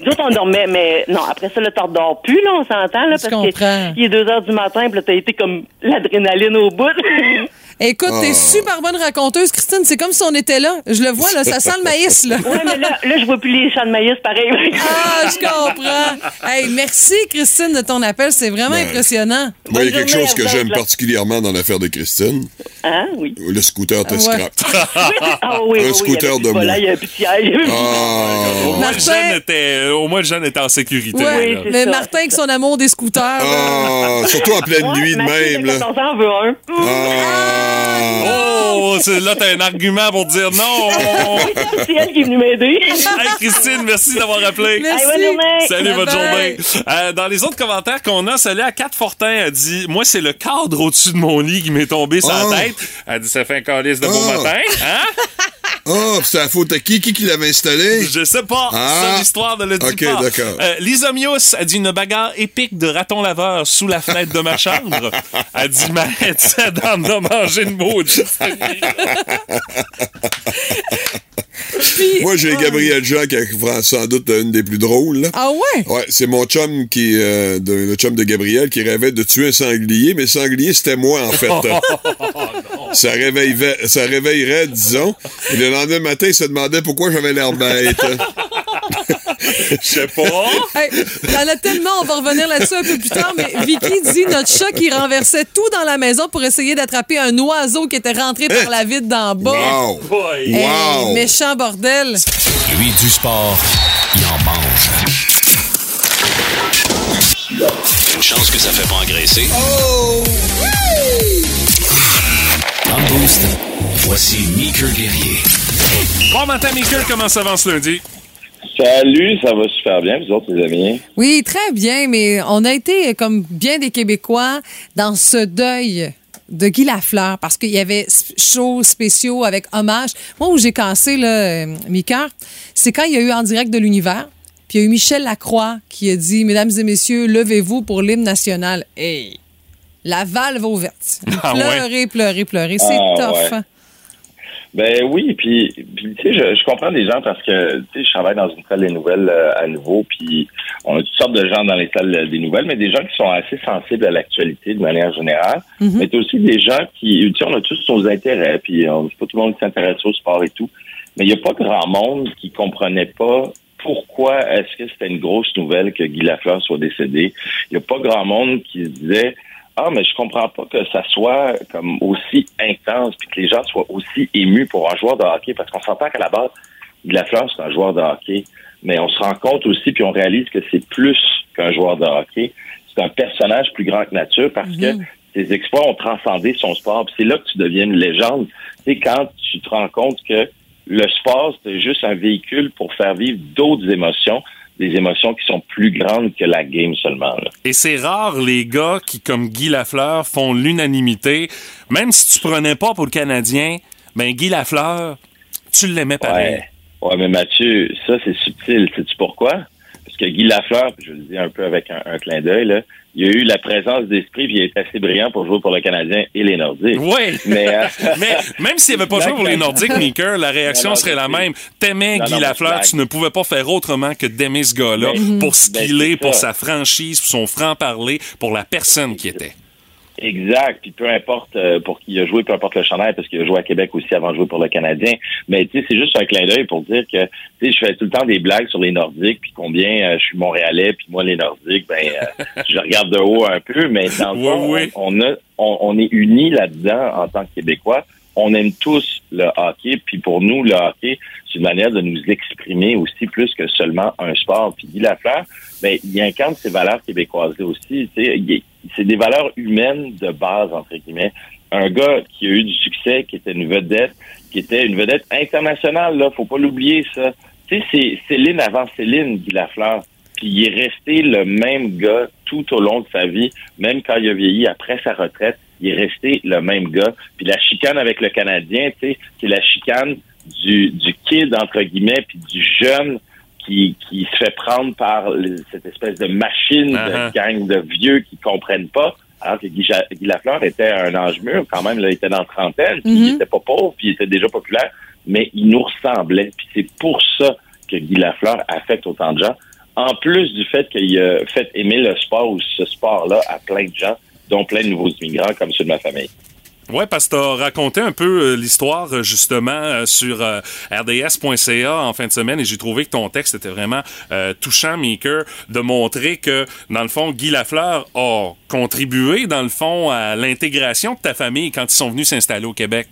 Nous autres, on dormait, mais non, après ça, là, t'en redors plus, là, on s'entend, là, Je parce qu'il est 2 heures du matin, puis là, t'as été comme l'adrénaline au bout. Écoute, t'es Ah. super bonne raconteuse, Christine. C'est comme si on était là. Je le vois, là, ça sent le maïs, là. ouais, mais là, là, je vois plus les champs de maïs, pareil. Ah, je comprends. Hey, merci, Christine, de ton appel. C'est vraiment Ouais. impressionnant. Moi, il y a quelque journée chose que j'aime particulièrement dans l'affaire de Christine. Hein, oui. Le scooter te Ouais. scrap. Ah oui, Un oui, oui, scooter de moi. Il y de siège. Au Ah. moins, le Martin- était, au moins, le jeune était en sécurité. C'est mais ça, Martin, avec son amour des scooters. Ah, surtout en pleine Ouais, nuit de même, là. 14 ans veut un. Ah. Oh, c'est- là, t'as un argument pour dire non. C'est elle qui est venue m'aider. Hey, Christine, merci d'avoir appelé. Merci. Allez, bonne journée. Salut, bonne Bye-bye. journée. Euh, dans les autres commentaires qu'on a, celui à 4 Fortin a dit Moi, c'est le cadre au-dessus de mon lit qui m'est tombé sur Ah. la tête. Elle dit Ça fait un calice de beau Ah. matin. Hein? Ah, puis c'est la faute à qui? Qui qui l'avait installé? Je sais pas. Ah. Ça, l'histoire ne le dit pas. d'accord. Euh, Lisa Mios a dit une bagarre épique de raton laveur sous la fenêtre de ma chambre. Elle dit Ma ça d'en a mangé une maudite. Puis- Moi, j'ai Gabriel Jean qui a sans doute une des plus drôles. là. Ah ouais? Ouais, c'est mon chum qui, euh, de- le chum de Gabriel qui rêvait de tuer un sanglier, mais le sanglier c'était moi en fait. ça réveillerait, ça réveillerait, disons. Et le lendemain matin, il se demandait pourquoi j'avais l'air bête. Je sais pas. Hey, il y en a tellement, on va revenir là-dessus un peu plus tard, mais Vicky dit notre chat qui renversait tout dans la maison pour essayer d'attraper un oiseau qui était rentré par la vitre d'en bas. Wow! Hey, Wow! méchant bordel. Lui, du sport, il en mange. Une chance que ça fait pas engraisser. Dans boost, voici Meeker Guerrier. Bon matin, Michael. Comment ça va ce lundi? Salut, ça va super bien, vous autres, les amis. Oui, très bien, mais on a été, comme bien des Québécois, dans ce deuil de Guy Lafleur, parce qu'il y avait shows spéciaux avec hommage. Moi, où j'ai cassé, là, euh, Mika, c'est quand il y a eu En direct de l'univers, puis il y a eu Michel Lacroix qui a dit « Mesdames et messieurs, levez-vous pour l'hymne national. » Hey! La valve ouverte. Ah ouais? pleurer, pleurer, pleurer. C'est Ah tough. ouais. hein? Ben oui, puis, puis tu sais, je, je comprends des gens parce que tu sais, je travaille dans une salle des nouvelles euh, à nouveau, puis on a toutes sortes de gens dans les salles euh, des nouvelles, mais des gens qui sont assez sensibles à l'actualité de manière générale. Mhm. Mais aussi des gens qui, tu sais, on a tous nos intérêts, puis on c'est pas tout le monde qui s'intéresse au sport et tout. Mais il y a pas grand monde qui comprenait pas pourquoi est-ce que c'était une grosse nouvelle que Guy Lafleur soit décédé. Il y a pas grand monde qui se disait ah, mais je comprends pas que ça soit comme aussi intense puis que les gens soient aussi émus pour un joueur de hockey parce qu'on s'entend qu'à la base, Lafleur, c'est un joueur de hockey. Mais on se rend compte aussi puis on réalise que c'est plus qu'un joueur de hockey. C'est un personnage plus grand que nature parce que ses exploits ont transcendé son sport. Puis c'est là que tu deviens une légende. Tu sais, quand tu te rends compte que le sport, c'est juste un véhicule pour faire vivre d'autres émotions, des émotions qui sont plus grandes que la game seulement. là. Et c'est rare les gars qui, comme Guy Lafleur, font l'unanimité. Même si tu prenais pas pour le Canadien, ben Guy Lafleur, tu l'aimais pareil. Ouais. ouais, mais Mathieu, ça c'est subtil. Sais-tu pourquoi? Que Guy Lafleur, puis je le dis un peu avec un, un clin d'œil, là, il a eu la présence d'esprit, puis il est assez brillant pour jouer pour le Canadien et les Nordiques. Oui. Mais, euh, Mais même s'il avait pas joué pour les Nordiques, Meeker, la réaction Non, non, serait la même. T'aimais Guy non, Lafleur, tu ne pouvais pas faire autrement que d'aimer ce gars-là Ben, pour ce ben, qu'il est, pour ça. sa franchise, pour son franc-parler, pour la personne qui était. Exact. Puis peu importe euh, pour qui il a joué, peu importe le chandail, parce qu'il a joué à Québec aussi avant de jouer pour le Canadien. Mais tu sais, c'est juste un clin d'œil pour dire que tu sais, je fais tout le temps des blagues sur les Nordiques, puis combien euh, je suis Montréalais, puis moi les Nordiques, ben euh, je regarde de haut un peu, mais dans le Oui, fond, oui. on a on, on est unis là-dedans en tant que Québécois. On aime tous le hockey, puis pour nous, le hockey, c'est une manière de nous exprimer aussi plus que seulement un sport. Puis Guy Lafleur, ben, il incarne ces valeurs québécoises aussi. C'est des valeurs humaines de base, entre guillemets. Un gars qui a eu du succès, qui était une vedette, qui était une vedette internationale, là, faut pas l'oublier, ça. C'est Céline avant Céline, Guy Lafleur. Puis il est resté le même gars tout au long de sa vie, même quand il a vieilli après sa retraite, il est resté le même gars. Puis la chicane avec le Canadien, tu sais, c'est la chicane du, du kid, entre guillemets, puis du jeune qui, qui se fait prendre par cette espèce de machine Uh-huh. de gang de vieux qui comprennent pas. Alors que Guy, Lafleur était un âge mûr, quand même, là, il était dans la trentaine, puis il était pas pauvre, puis il était déjà populaire, mais il nous ressemblait. Puis c'est pour ça que Guy Lafleur affecte autant de gens. En plus du fait qu'il a fait aimer le sport ou ce sport-là à plein de gens, dont plein de nouveaux immigrants comme ceux de ma famille. Ouais, parce que t'as raconté un peu euh, l'histoire euh, justement euh, sur rds.ca en fin de semaine et j'ai trouvé que ton texte était vraiment euh, touchant, Maker, de montrer que dans le fond Guy Lafleur a contribué dans le fond à l'intégration de ta famille quand ils sont venus s'installer au Québec.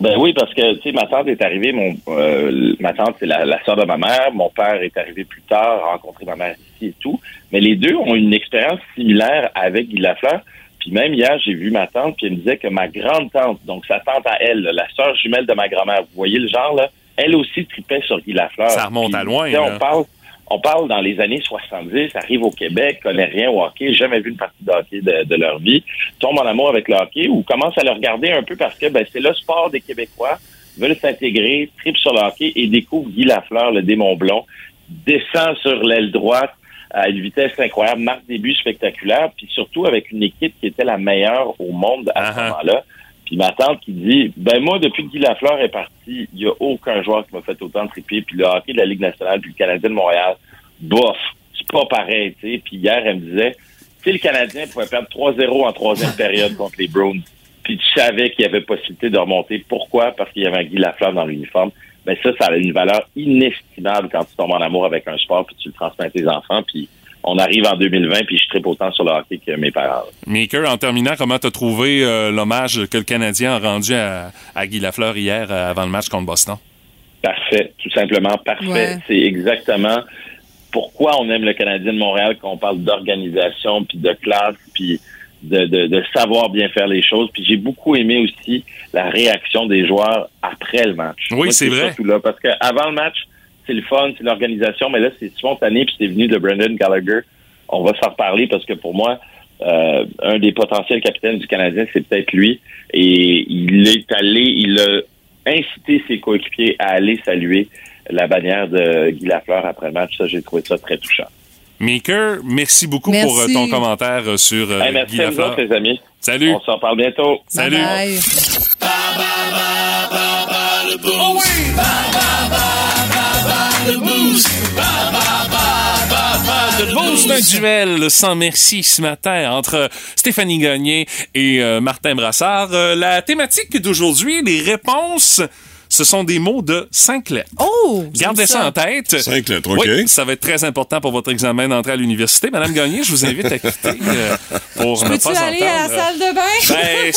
Ben oui, parce que tu sais, ma tante est arrivée, mon euh, ma tante c'est la, la sœur de ma mère, mon père est arrivé plus tard, a rencontré ma mère et tout. Mais les deux ont une expérience similaire avec Guy Lafleur. Puis même hier, j'ai vu ma tante, puis elle me disait que ma grande tante, donc sa tante à elle, là, la sœur jumelle de ma grand-mère, vous voyez le genre là, elle aussi tripait sur Guy Lafleur. Ça remonte Puis, à loin, là. On parle, on parle dans les années 70, arrive au Québec, connaît rien au hockey, jamais vu une partie de hockey de, de leur vie, tombe en amour avec le hockey ou commence à le regarder un peu parce que ben, c'est le sport des Québécois, veulent s'intégrer, trip sur le hockey et découvre Guy Lafleur, le démon blond, descend sur l'aile droite à une vitesse incroyable, marque des buts spectaculaires, puis surtout avec une équipe qui était la meilleure au monde à ce moment-là. Puis ma tante qui dit, ben moi, depuis que Guy Lafleur est parti, il n'y a aucun joueur qui m'a fait autant triper. Puis le hockey de la Ligue nationale, puis le Canadien de Montréal, bof, c'est pas pareil, tu sais. Puis hier, elle me disait, tu sais, le Canadien pouvait perdre 3-0 en troisième période contre les Browns. Puis tu savais qu'il y avait possibilité de remonter. Pourquoi? Parce qu'il y avait un Guy Lafleur dans l'uniforme. Ben ça, ça a une valeur inestimable quand tu tombes en amour avec un sport puis tu le transmets à tes enfants. Puis on arrive en 2020 puis je tripe autant sur le hockey que mes parents. Maker, en terminant, comment t'as trouvé euh, l'hommage que le Canadien a rendu à, à Guy Lafleur hier euh, avant le match contre Boston? Parfait, tout simplement parfait. Ouais. C'est exactement pourquoi on aime le Canadien de Montréal quand on parle d'organisation, puis de classe, puis de, de, de savoir bien faire les choses. Puis j'ai beaucoup aimé aussi la réaction des joueurs après le match. Oui, c'est vrai. Là, parce que avant le match, c'est le fun, c'est l'organisation, mais là, c'est spontané, puis c'est venu de Brendan Gallagher. On va s'en reparler parce que pour moi, euh, un des potentiels capitaines du Canadien, c'est peut-être lui. Et il est allé, il a incité ses coéquipiers à aller saluer la bannière de Guy Lafleur après le match. Ça, j'ai trouvé ça très touchant. Maker, merci beaucoup Merci. pour euh, ton commentaire euh, sur euh, Hey, merci Guy à vous Lafleur. autres, les amis. Salut. On s'en parle bientôt. Salut. Oh oui! Le boost! Le boost d'un duel sans merci ce matin entre Stéphanie Gagné et euh, Martin Brassard. Euh, la thématique d'aujourd'hui, les réponses, ce sont des mots de cinq lettres. Oh! Gardez ça. en tête. Cinq lettres, OK. Oui, ça va être très important pour votre examen d'entrée à l'université. Madame Gagné, je vous invite à quitter euh, pour ne Peux-tu pas aller à la entendre. salle de bain?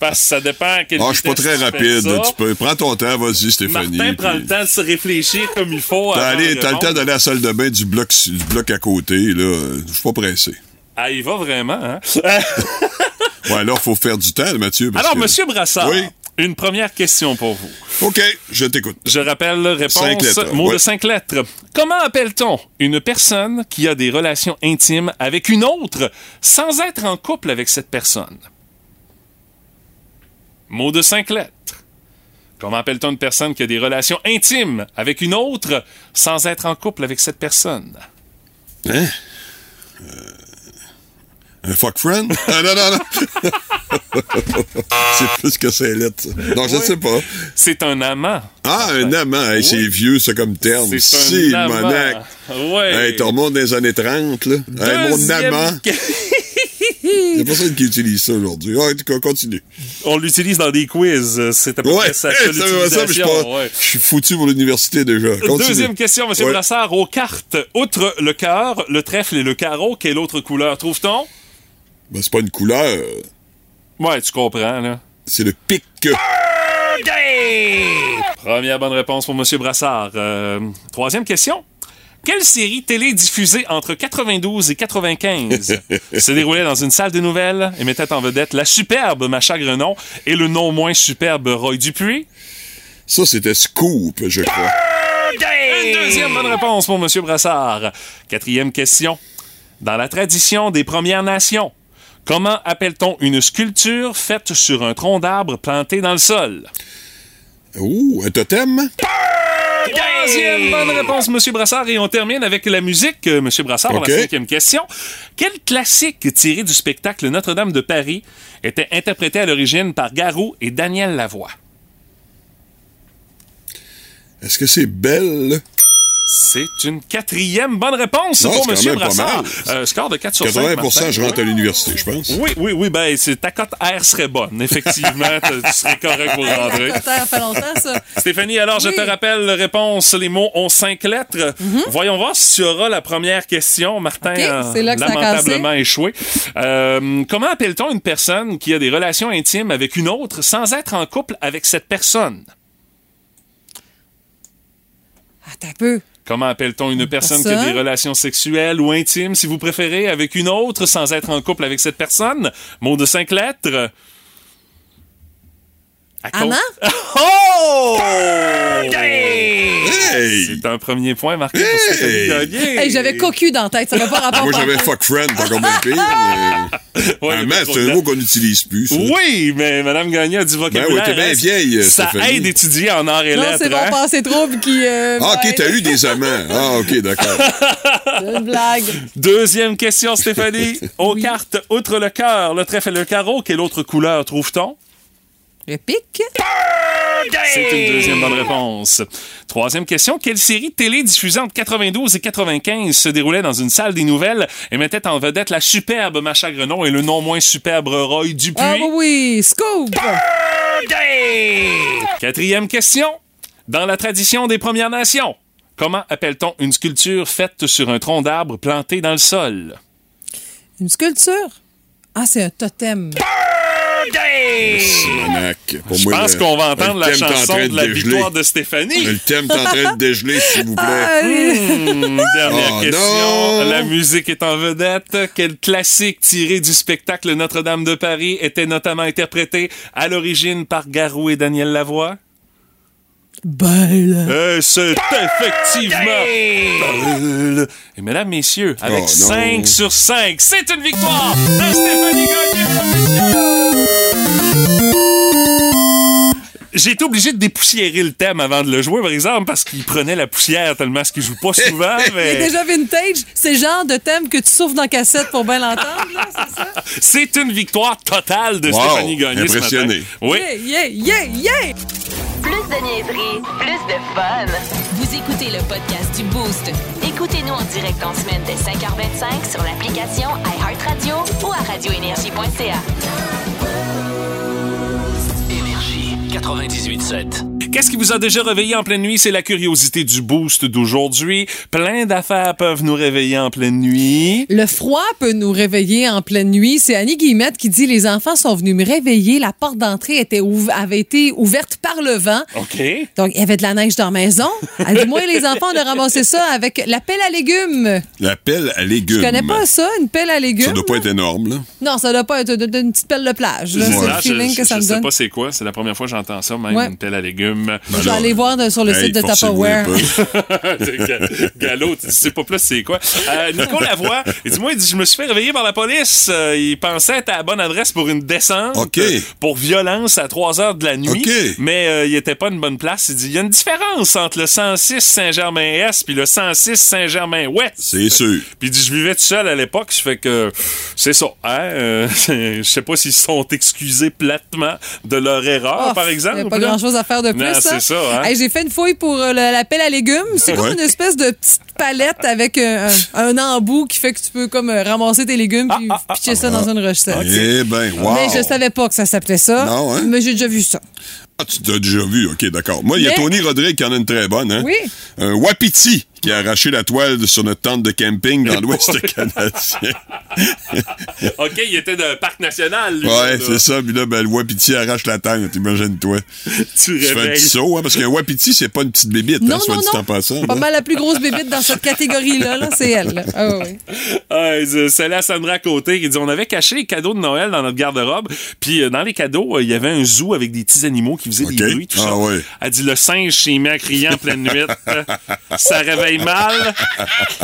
Ben, ça dépend à quelle Ah, je suis pas très rapide. ça. Tu peux, prends ton temps, vas-y, Stéphanie. Martin prend puis- le temps de se réfléchir comme il faut. T'as le temps d'aller à la salle de bain du bloc, du bloc à côté, là. Je suis pas pressé. Ah, il va vraiment, hein? Ouais, là, faut faire du temps, Mathieu. parce Alors, que- Monsieur Brassard, Oui. Une première question pour vous. OK, je t'écoute. Je rappelle réponse. Cinq lettres, Mot de cinq lettres. Comment appelle-t-on une personne qui a des relations intimes avec une autre sans être en couple avec cette personne? Mot de cinq lettres. Comment appelle-t-on une personne qui a des relations intimes avec une autre sans être en couple avec cette personne? Hein? Euh, un fuck friend? Ah, non, non, non. c'est plus que c'est lettres, ça. Non, je ne sais pas. C'est un amant. Ah, un amant. Hey, C'est vieux, ça, comme terme. C'est un Si, amant. monac. Ouais. Hey, tu remontes les années 30, là. Hey, mon amant. Il y a personne qui utilise ça aujourd'hui. En tout cas, continue. On l'utilise dans des quiz. C'est à peu Ouais, près ça. hey, ça, je suis ouais. foutu pour l'université déjà. Continue. Deuxième question, M. Ouais. Brassard. Aux cartes, outre le cœur, le trèfle et le carreau, quelle autre couleur trouve-t-on? Ben, c'est pas une couleur. Ouais, tu comprends, là. C'est le pic. Première bonne réponse pour M. Brassard. Euh, troisième question. Quelle série télé diffusée entre 92 et 95 se déroulait dans une salle de nouvelles et mettait en vedette la superbe Macha Grenon et le non moins superbe Roy Dupuis? Ça, c'était Scoop, je crois. Une deuxième bonne réponse pour M. Brassard. Quatrième question. Dans la tradition des Premières Nations, comment appelle-t-on une sculpture faite sur un tronc d'arbre planté dans le sol? Ouh, un totem? Troisième bonne réponse, M. Brassard. Et on termine avec la musique, euh, M. Brassard, pour la cinquième question. Quel classique tiré du spectacle Notre-Dame de Paris était interprété à l'origine par Garou et Daniel Lavoie? Est-ce que c'est belle? C'est une quatrième bonne réponse Non, pour M. Brassard. mal. Euh, score de 4 sur 5. 80 Martin. je rentre à l'université, je pense. Oui, oui, oui, ben, c'est- ta cote R serait bonne. Effectivement, tu serais correct pour rentrer. Ça fait longtemps, ça. Stéphanie, alors je te rappelle la réponse. Les mots ont cinq lettres. Voyons voir si tu auras la première question. Martin Mhm. Ok, a c'est là que ça a lamentablement échoué. Euh, comment appelle-t-on une personne qui a des relations intimes avec une autre sans être en couple avec cette personne? Attends un peu. Comment appelle-t-on une personne qui a des relations sexuelles ou intimes, si vous préférez, avec une autre sans être en couple avec cette personne? Mot de cinq lettres. Cause- Anna? Oh! Hey! C'est un premier point marqué pour Hey! Gagné. Hey, j'avais cocu dans la tête, ça n'a pas rapport Moi, j'avais fuck friend, pas comme le pire. mais- Ouais, Un c'est un mot qu'on n'utilise plus. ça. Oui, mais Mme Gagné a du vocabulaire. Ben oui, t'es bien vieille, Ça Stéphanie. aide d'étudier en arts et Non, lettres. c'est mon hein? passé trouble qui. euh, Ah, ok, t'as eu des amants. Ah, ok, d'accord. une blague. Deuxième question, Stéphanie. Aux cartes, outre le cœur, le trèfle et le carreau, quelle autre couleur trouve-t-on? Le pic. C'est une deuxième bonne réponse. Troisième question. Quelle série télé diffusée entre 92 et 95 se déroulait dans une salle des nouvelles et mettait en vedette la superbe Macha Grenon et le non moins superbe Roy Dupuis? Ah, oui, oui, scoop. Quatrième question. Dans la tradition des Premières Nations, comment appelle-t-on une sculpture faite sur un tronc d'arbre planté dans le sol? Une sculpture? Ah, c'est un totem. Pour Je moi, pense le- qu'on va entendre le la en chanson de la dégeler. victoire de Stéphanie. Le thème est en train de dégeler, s'il vous plaît. Hmm, dernière Oh, question. non. La musique est en vedette. Quel classique tiré du spectacle Notre-Dame de Paris était notamment interprété à l'origine par Garou et Daniel Lavoie? Belle. Euh, c'est effectivement Belle. Et mesdames, messieurs, avec Oh, non. 5 sur 5, c'est une victoire de Stéphanie Gagné. J'ai été obligé de dépoussiérer le thème avant de le jouer, par exemple, parce qu'il prenait la poussière tellement ce qu'il joue pas souvent. Il est mais déjà vintage. C'est le genre de thème que tu souffles dans cassette pour bien l'entendre, là, c'est ça? c'est une victoire totale de Wow, Stéphanie Gagné impressionné. ce matin. Oui. Yeah, yeah, yeah, yeah! Plus de niaiserie, plus de fun. Vous écoutez le podcast du Boost. Écoutez-nous en direct en semaine dès 5h25 sur l'application iHeartRadio ou à radioénergie.ca. Énergie 98.7. Qu'est-ce qui vous a déjà réveillé en pleine nuit? C'est la curiosité du boost d'aujourd'hui. Plein d'affaires peuvent nous réveiller en pleine nuit. Le froid peut nous réveiller en pleine nuit. C'est Annie Guillemette qui dit les enfants sont venus me réveiller. La porte d'entrée était ouv- avait été ouverte par le vent. OK. Donc, il y avait de la neige dans la maison. Elle dit, moi et les enfants, on a ramassé ça avec la pelle à légumes. La pelle à légumes. Je connais pas ça, une pelle à légumes. Ça doit pas être énorme, là. Non, ça doit pas être une petite pelle de plage. C'est le feeling je, que ça je me sais donne. pas c'est quoi. C'est la première fois que j'entends ça, même Ouais. une pelle à légumes. Je vais aller voir de- sur le site de Tupperware. Ga- Gallo, tu sais pas plus c'est quoi. Euh, Nico Lavoie, il dit, moi, il dit, je me suis fait réveiller par la police. Euh, il pensait être à la bonne adresse pour une descente. OK. euh, Pour violence à 3 heures de la nuit. OK. Mais euh, il était pas une bonne place. Il dit, il y a une différence entre le 106 Saint-Germain-Est puis le 106 Saint-Germain-Ouest. C'est sûr. Puis il dit, je vivais tout seul à l'époque, ça fait que c'est ça. Hein? euh, je sais pas s'ils se sont excusés platement de leur erreur, Oh, par exemple. Il n'y a pas là. grand chose à faire de plus. Non, hein. c'est ça. Hein? Hey, J'ai fait une fouille pour euh, le- la pelle à légumes. C'est comme Ouais. une espèce de petite palette avec euh, un, un embout qui fait que tu peux comme euh, ramasser tes légumes puis pitcher ça dans une recette. Eh ben, wow. Mais je savais pas que ça s'appelait ça. Non, hein? Mais j'ai déjà vu ça. Ah, tu t'as déjà vu, OK, d'accord. Moi, il y a Mais- Tony Rodrigue qui en a une très bonne, hein? Oui. Un Wapiti qui a arraché la toile sur notre tente de camping dans l'Ouest canadien. OK, il était de parc national. lui, Ouais, là. c'est ça. Puis là, ben, le Wapiti arrache la tente, imagine-toi. Tu Tu fais un réveilles. petit saut, hein, parce qu'un Wapiti, c'est pas une petite bébite, Non, hein, soit non, dit non. en passant. Pas mal la plus grosse bébite dans cette catégorie-là, là, c'est elle. là. Ah oui. Ah, c'est c'est la Sandra Côté qui dit on avait caché les cadeaux de Noël dans notre garde-robe, puis euh, dans les cadeaux, euh, il y avait un zoo avec des petits animaux qui faisaient des OK. bruits, tout Ah ça. ouais. Elle dit le singe s'est mis à crier en pleine nuit. ça réveille mal.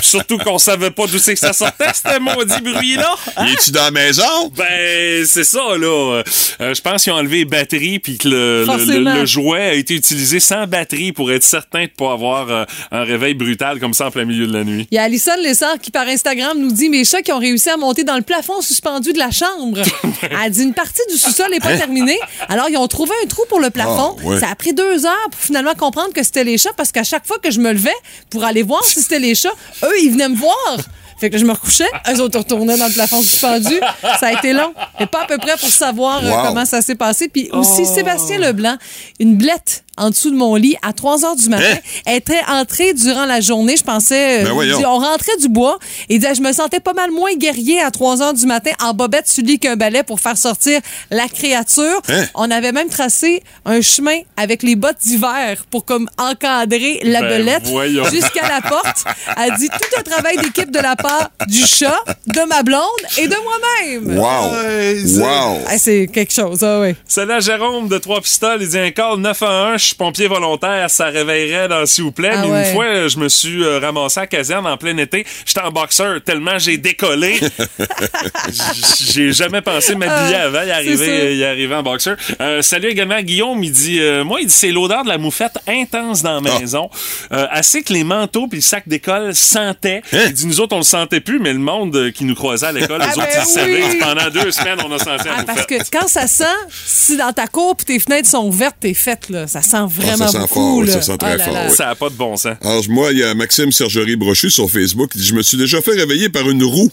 Surtout qu'on savait pas d'où c'est que ça sortait, ce maudit bruit-là. Y es-tu dans la maison? Ben, c'est ça, là. Euh, je pense qu'ils ont enlevé les batteries puis que le, le- le, Forcément. le jouet a été utilisé sans batterie pour être certain de pas avoir euh, un réveil brutal comme ça en plein milieu de la nuit. Il y a Alison Lessard qui, par Instagram, nous dit Mes chats qui ont réussi à monter dans le plafond suspendu de la chambre. Elle dit Une partie du sous-sol n'est pas terminée. Alors, ils ont trouvé un trou pour le plafond. Ah, ouais. Ça a pris deux heures pour finalement comprendre que c'était les chats parce qu'à chaque fois que je me levais pour aller voir si c'était les chats, eux, ils venaient me voir. Fait que je me recouchais, eux autres retournaient dans le plafond suspendu. Ça a été long. Et pas à peu près pour savoir euh, Wow. comment ça s'est passé. Puis aussi, Oh. Sébastien Leblanc, une blette en dessous de mon lit à 3 heures du matin, Hein? était entrée durant la journée. Je pensais. euh, Ben voyons. on rentrait du bois et il disait, je me sentais pas mal moins guerrier à 3 heures du matin en bobette sur le lit qu'un balai pour faire sortir la créature. Hein? On avait même tracé un chemin avec les bottes d'hiver pour comme encadrer la Ben, belette jusqu'à la porte. Elle dit tout un travail d'équipe de la part du chat, de ma blonde et de moi-même. Wow! Ouais, c'est- Wow! Ah, c'est quelque chose, ah oui. C'est là Jérôme de Trois Pistoles. Il dit un call 911, je suis pompier volontaire, ça réveillerait dans s'il vous plaît. Ah Mais ouais. une fois, je me suis euh, ramassé à la caserne en plein été. J'étais en boxeur tellement j'ai décollé. J'ai jamais pensé m'habiller Ah, avant. Il est c'est arrivé, ça. il est arrivé en boxeur. Euh, salut également à Guillaume. Il dit, euh, moi, il dit c'est l'odeur de la moufette intense dans la Ah. maison. Euh, assez que les manteaux puis le sac d'école sentaient. Hein? Il dit nous autres on le sentait plus, mais le monde euh, qui nous croisait à l'école, Ah les autres ben ils le savaient. oui. Pendant deux semaines, on a senti la Ah, parce moufette. que quand ça sent, si dans ta cour puis tes fenêtres sont ouvertes, t'es faite, là. Ça sent vraiment Ah, sent beaucoup. fort, oui, là. ça sent très Oh là fort, là. oui. Ça n'a pas de bon sens. Alors, moi, il y a Maxime Sergerie Brochu sur Facebook qui dit Je me suis déjà fait réveiller par une roue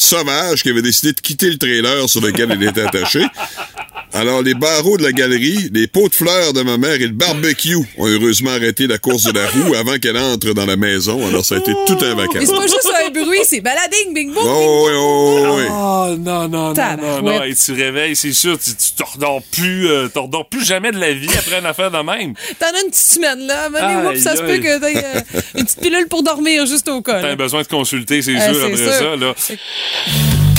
sauvage qui avait décidé de quitter le trailer sur lequel elle était attachée. Alors, les barreaux de la galerie, les pots de fleurs de ma mère et le barbecue ont heureusement arrêté la course de la roue avant qu'elle entre dans la maison. Alors, ça a été tout un Mais vacances. c'est pas juste un bruit, c'est balading, bing boom. Oh oui, oh oui. Oh non, non, non, non, non. Et tu réveilles, c'est sûr, tu, tu redors plus, euh, redors plus jamais de la vie après une affaire de même. T'en as une petite semaine, là. Venez, ça se peut que t'aies euh, une petite pilule pour dormir juste au cas. T'as besoin de consulter, c'est Euh, sûr, c'est après sûr. ça, là. Yeah.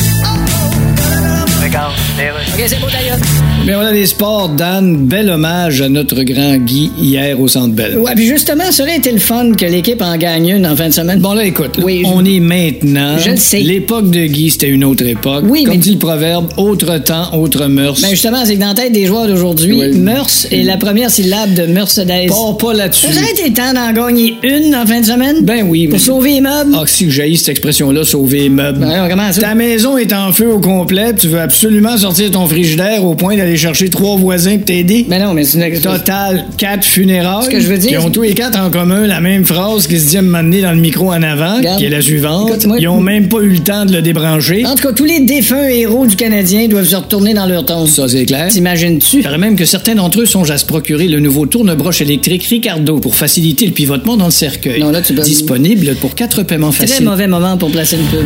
Regarde, les rues. OK, c'est beau d'ailleurs. Mais voilà les sports, Dan. Bel hommage à notre grand Guy hier au Centre Bell. Ouais, puis justement, ça aurait été le fun que l'équipe en gagne une en fin de semaine. Bon là, écoute, là, Oui, je- on est maintenant. Je le sais. L'époque de Guy, c'était une autre époque. Oui, Comme mais- dit le proverbe, autre temps, autre mœurs. Ben justement, c'est que dans la tête des joueurs d'aujourd'hui, Oui. mœurs est la première syllabe de Mercedes. Pars pas là-dessus. Ça aurait été le temps d'en gagner une en fin de semaine? Ben oui, mais... Pour sauver les meubles? Ah, si que j'haïs cette expression-là, sauver les meubles. Ben, comment ça? Ta maison est en feu au complet, tu veux absolument absolument sortir ton frigidaire au point d'aller chercher trois voisins pour t'aider? Mais non, mais c'est une Total, quatre funérailles. Ce que je veux dire, Qui ont tous les quatre en commun la même phrase qui se dit à un moment donné dans le micro en avant, Regarde. qui est la suivante. Écoute, moi- Ils ont même pas eu le temps de le débrancher. En tout cas, tous les défunts héros du Canadien doivent se retourner dans leur tombe. Ça, c'est clair. T'imagines-tu? Il paraît même que certains d'entre eux songent à se procurer le nouveau tourne-broche électrique Ricardo pour faciliter le pivotement dans le cercueil. Non, là, tu peux- Disponible pour quatre paiements Très faciles. mauvais moment pour placer une pub.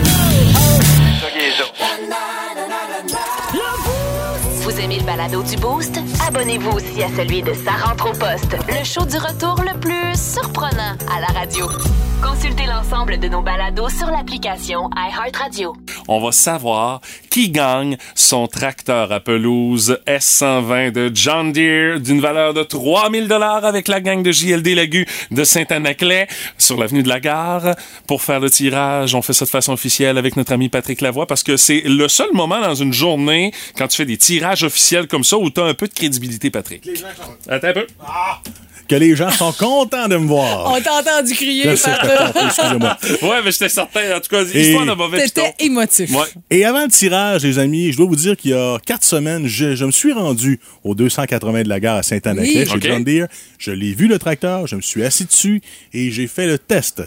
Balado du Boost? Abonnez-vous aussi à celui de Sa rentre au poste, le show du retour le plus surprenant à la radio. Consultez l'ensemble de nos balados sur l'application iHeartRadio. On va savoir qui gagne son tracteur à pelouse S120 de John Deere d'une valeur de 3000 dollars avec la gang de JLD Lagu de Saint-Anaclet sur l'avenue de la Gare. Pour faire le tirage, on fait ça de façon officielle avec notre ami Patrick Lavoie parce que c'est le seul moment dans une journée quand tu fais des tirages officiels comme ça où tu as un peu de crédibilité, Patrick. Attends un peu. Que les gens sont contents de me voir. On t'a entendu crier, Je excusez-moi. Ouais, mais j'étais certain. En tout cas, Et- histoire de mauvais. T'étais émotif. Ouais. Et avant le tirage, les amis, je dois vous dire qu'il y a quatre semaines, je, je me suis rendu au 280 de la gare à Saint-Anaclet Oui. chez. John Deere. Je l'ai vu le tracteur, je me suis assis dessus et j'ai fait le test.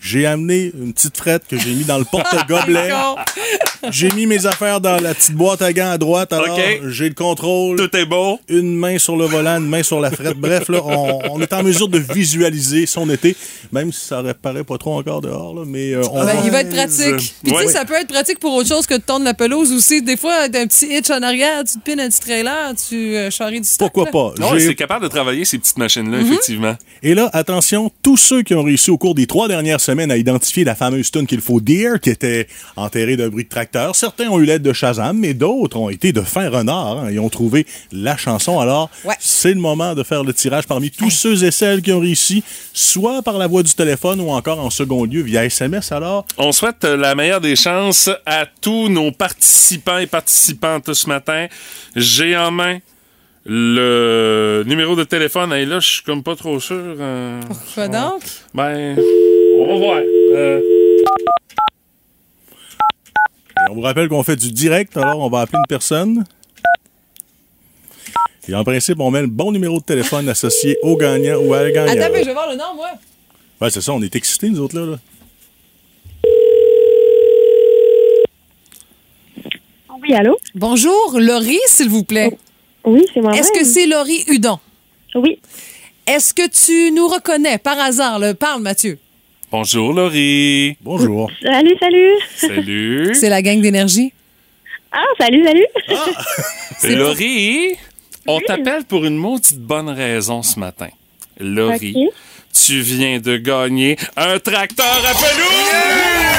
J'ai amené une petite frette que j'ai mis dans le porte-gobelet. J'ai mis mes affaires dans la petite boîte à gants à droite. Alors, j'ai le contrôle. Tout est beau. Une main sur le volant, une main sur la frette. Bref, là, on, on est en mesure de visualiser son été, même si ça paraît pas trop encore dehors. Là, mais euh, on Ben, va- il va être pratique. Puis Ouais. tu sais, ça peut être pratique pour autre chose que de tondre la pelouse aussi. Des fois, t'as un petit hitch en arrière, tu te pines un petit trailer, tu euh, charries du stock. Pourquoi là. pas? Non, c'est capable de travailler ces petites machines-là, Mhm. effectivement. Et là, attention, tous ceux qui ont réussi au cours des trois dernières semaines à identifier la fameuse tune qu'il faut dire, qui était enterrée d'un bruit de tracteur, certains ont eu l'aide de Shazam, mais d'autres ont été de fin renard hein, et ont trouvé la chanson. Alors, Ouais. c'est le moment de faire le tirage parmi tous ceux et celles qui ont réussi, soit par la voix du téléphone ou encore en second lieu via SMS. Alors, On souhaite la meilleure des chances à tous nos participants et participantes ce matin. J'ai en main le numéro de téléphone. Et là, je suis comme pas trop sûr. euh, Pourquoi donc? ben, on va voir. Euh, Et on vous rappelle qu'on fait du direct, alors on va appeler une personne. Et en principe, on met le bon numéro de téléphone associé au gagnant ou à la gagnante. Attends, mais je vais voir le nom, moi. Ouais, c'est ça, on est excités, nous autres, là. là. Oui, allô? Bonjour, Laurie, s'il vous plaît. Oui, c'est moi. Est-ce que c'est Laurie Hudon? Oui. Est-ce que tu nous reconnais par hasard? Le... Parle, Mathieu. Bonjour, Laurie. Bonjour. Salut, salut. Salut. C'est la gang d'énergie. Ah, salut, salut. Laurie, on t'appelle pour une maudite bonne raison ce matin. Laurie, tu viens de gagner un tracteur à pelouse!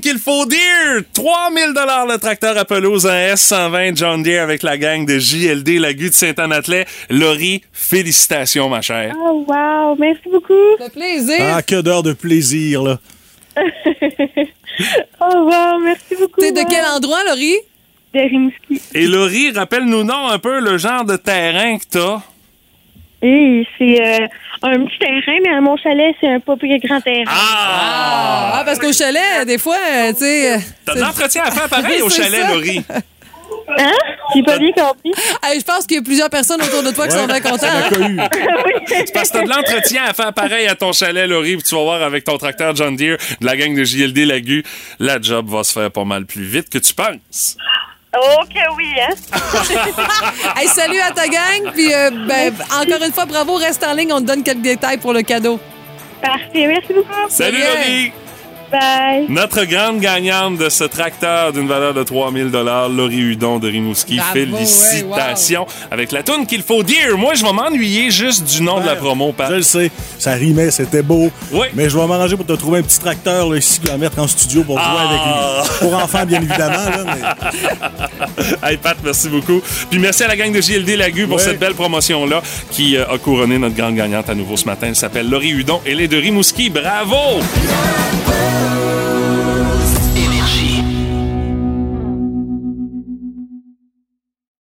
Qu'il faut dire! 3000 dollars le tracteur à pelouse, un S120 John Deere avec la gang de JLD Lagu de Saint-Anne-Atlet. Laurie, félicitations ma chère. Oh, wow. Merci beaucoup. Le plaisir. Ah, que d'heures de plaisir, là. Oh, wow. Merci beaucoup. T'es de quel endroit, Laurie? De Rimouski. Et Laurie, rappelle-nous non un peu le genre de terrain que t'as. C'est euh, un petit terrain, mais à mon chalet, c'est un pas plus grand terrain. Ah, parce qu'au chalet, des fois, euh, tu sais. euh, T'as de l'entretien à faire pareil au chalet, ça. Laurie. Hein? J'ai pas bien compris. Hey, je pense qu'il y a plusieurs personnes autour de toi qui sont bien contents. hein? C'est parce que t'as de l'entretien à faire pareil à ton chalet, Laurie, puis tu vas voir avec ton tracteur John Deere de la gang de JLD Lagu, la job va se faire pas mal plus vite que tu penses. Ok, oui, hein? Hey, salut à ta gang. Puis, euh, ben, encore une fois, bravo. Reste en ligne. On te donne quelques détails pour le cadeau. Parfait, merci beaucoup. Salut, Yeah. Bye. Notre grande gagnante de ce tracteur d'une valeur de 3000 Laurie Hudon de Rimouski. Bravo, Félicitations. Avec la toune qu'il faut dire. Moi, je vais m'ennuyer juste du nom de la promo, Pat. Je le sais, ça rimait, c'était beau. Oui. Mais je vais m'arranger pour te trouver un petit tracteur là, ici à mettre en studio pour jouer Ah. avec lui. Pour enfants, bien évidemment. Là, mais... Hey Pat, merci beaucoup. Puis merci à la gang de JLD Lagu pour Ouais. cette belle promotion-là qui euh, a couronné notre grande gagnante à nouveau ce matin. Elle s'appelle Laurie Hudon. Elle est de Rimouski. Bravo! Thank you.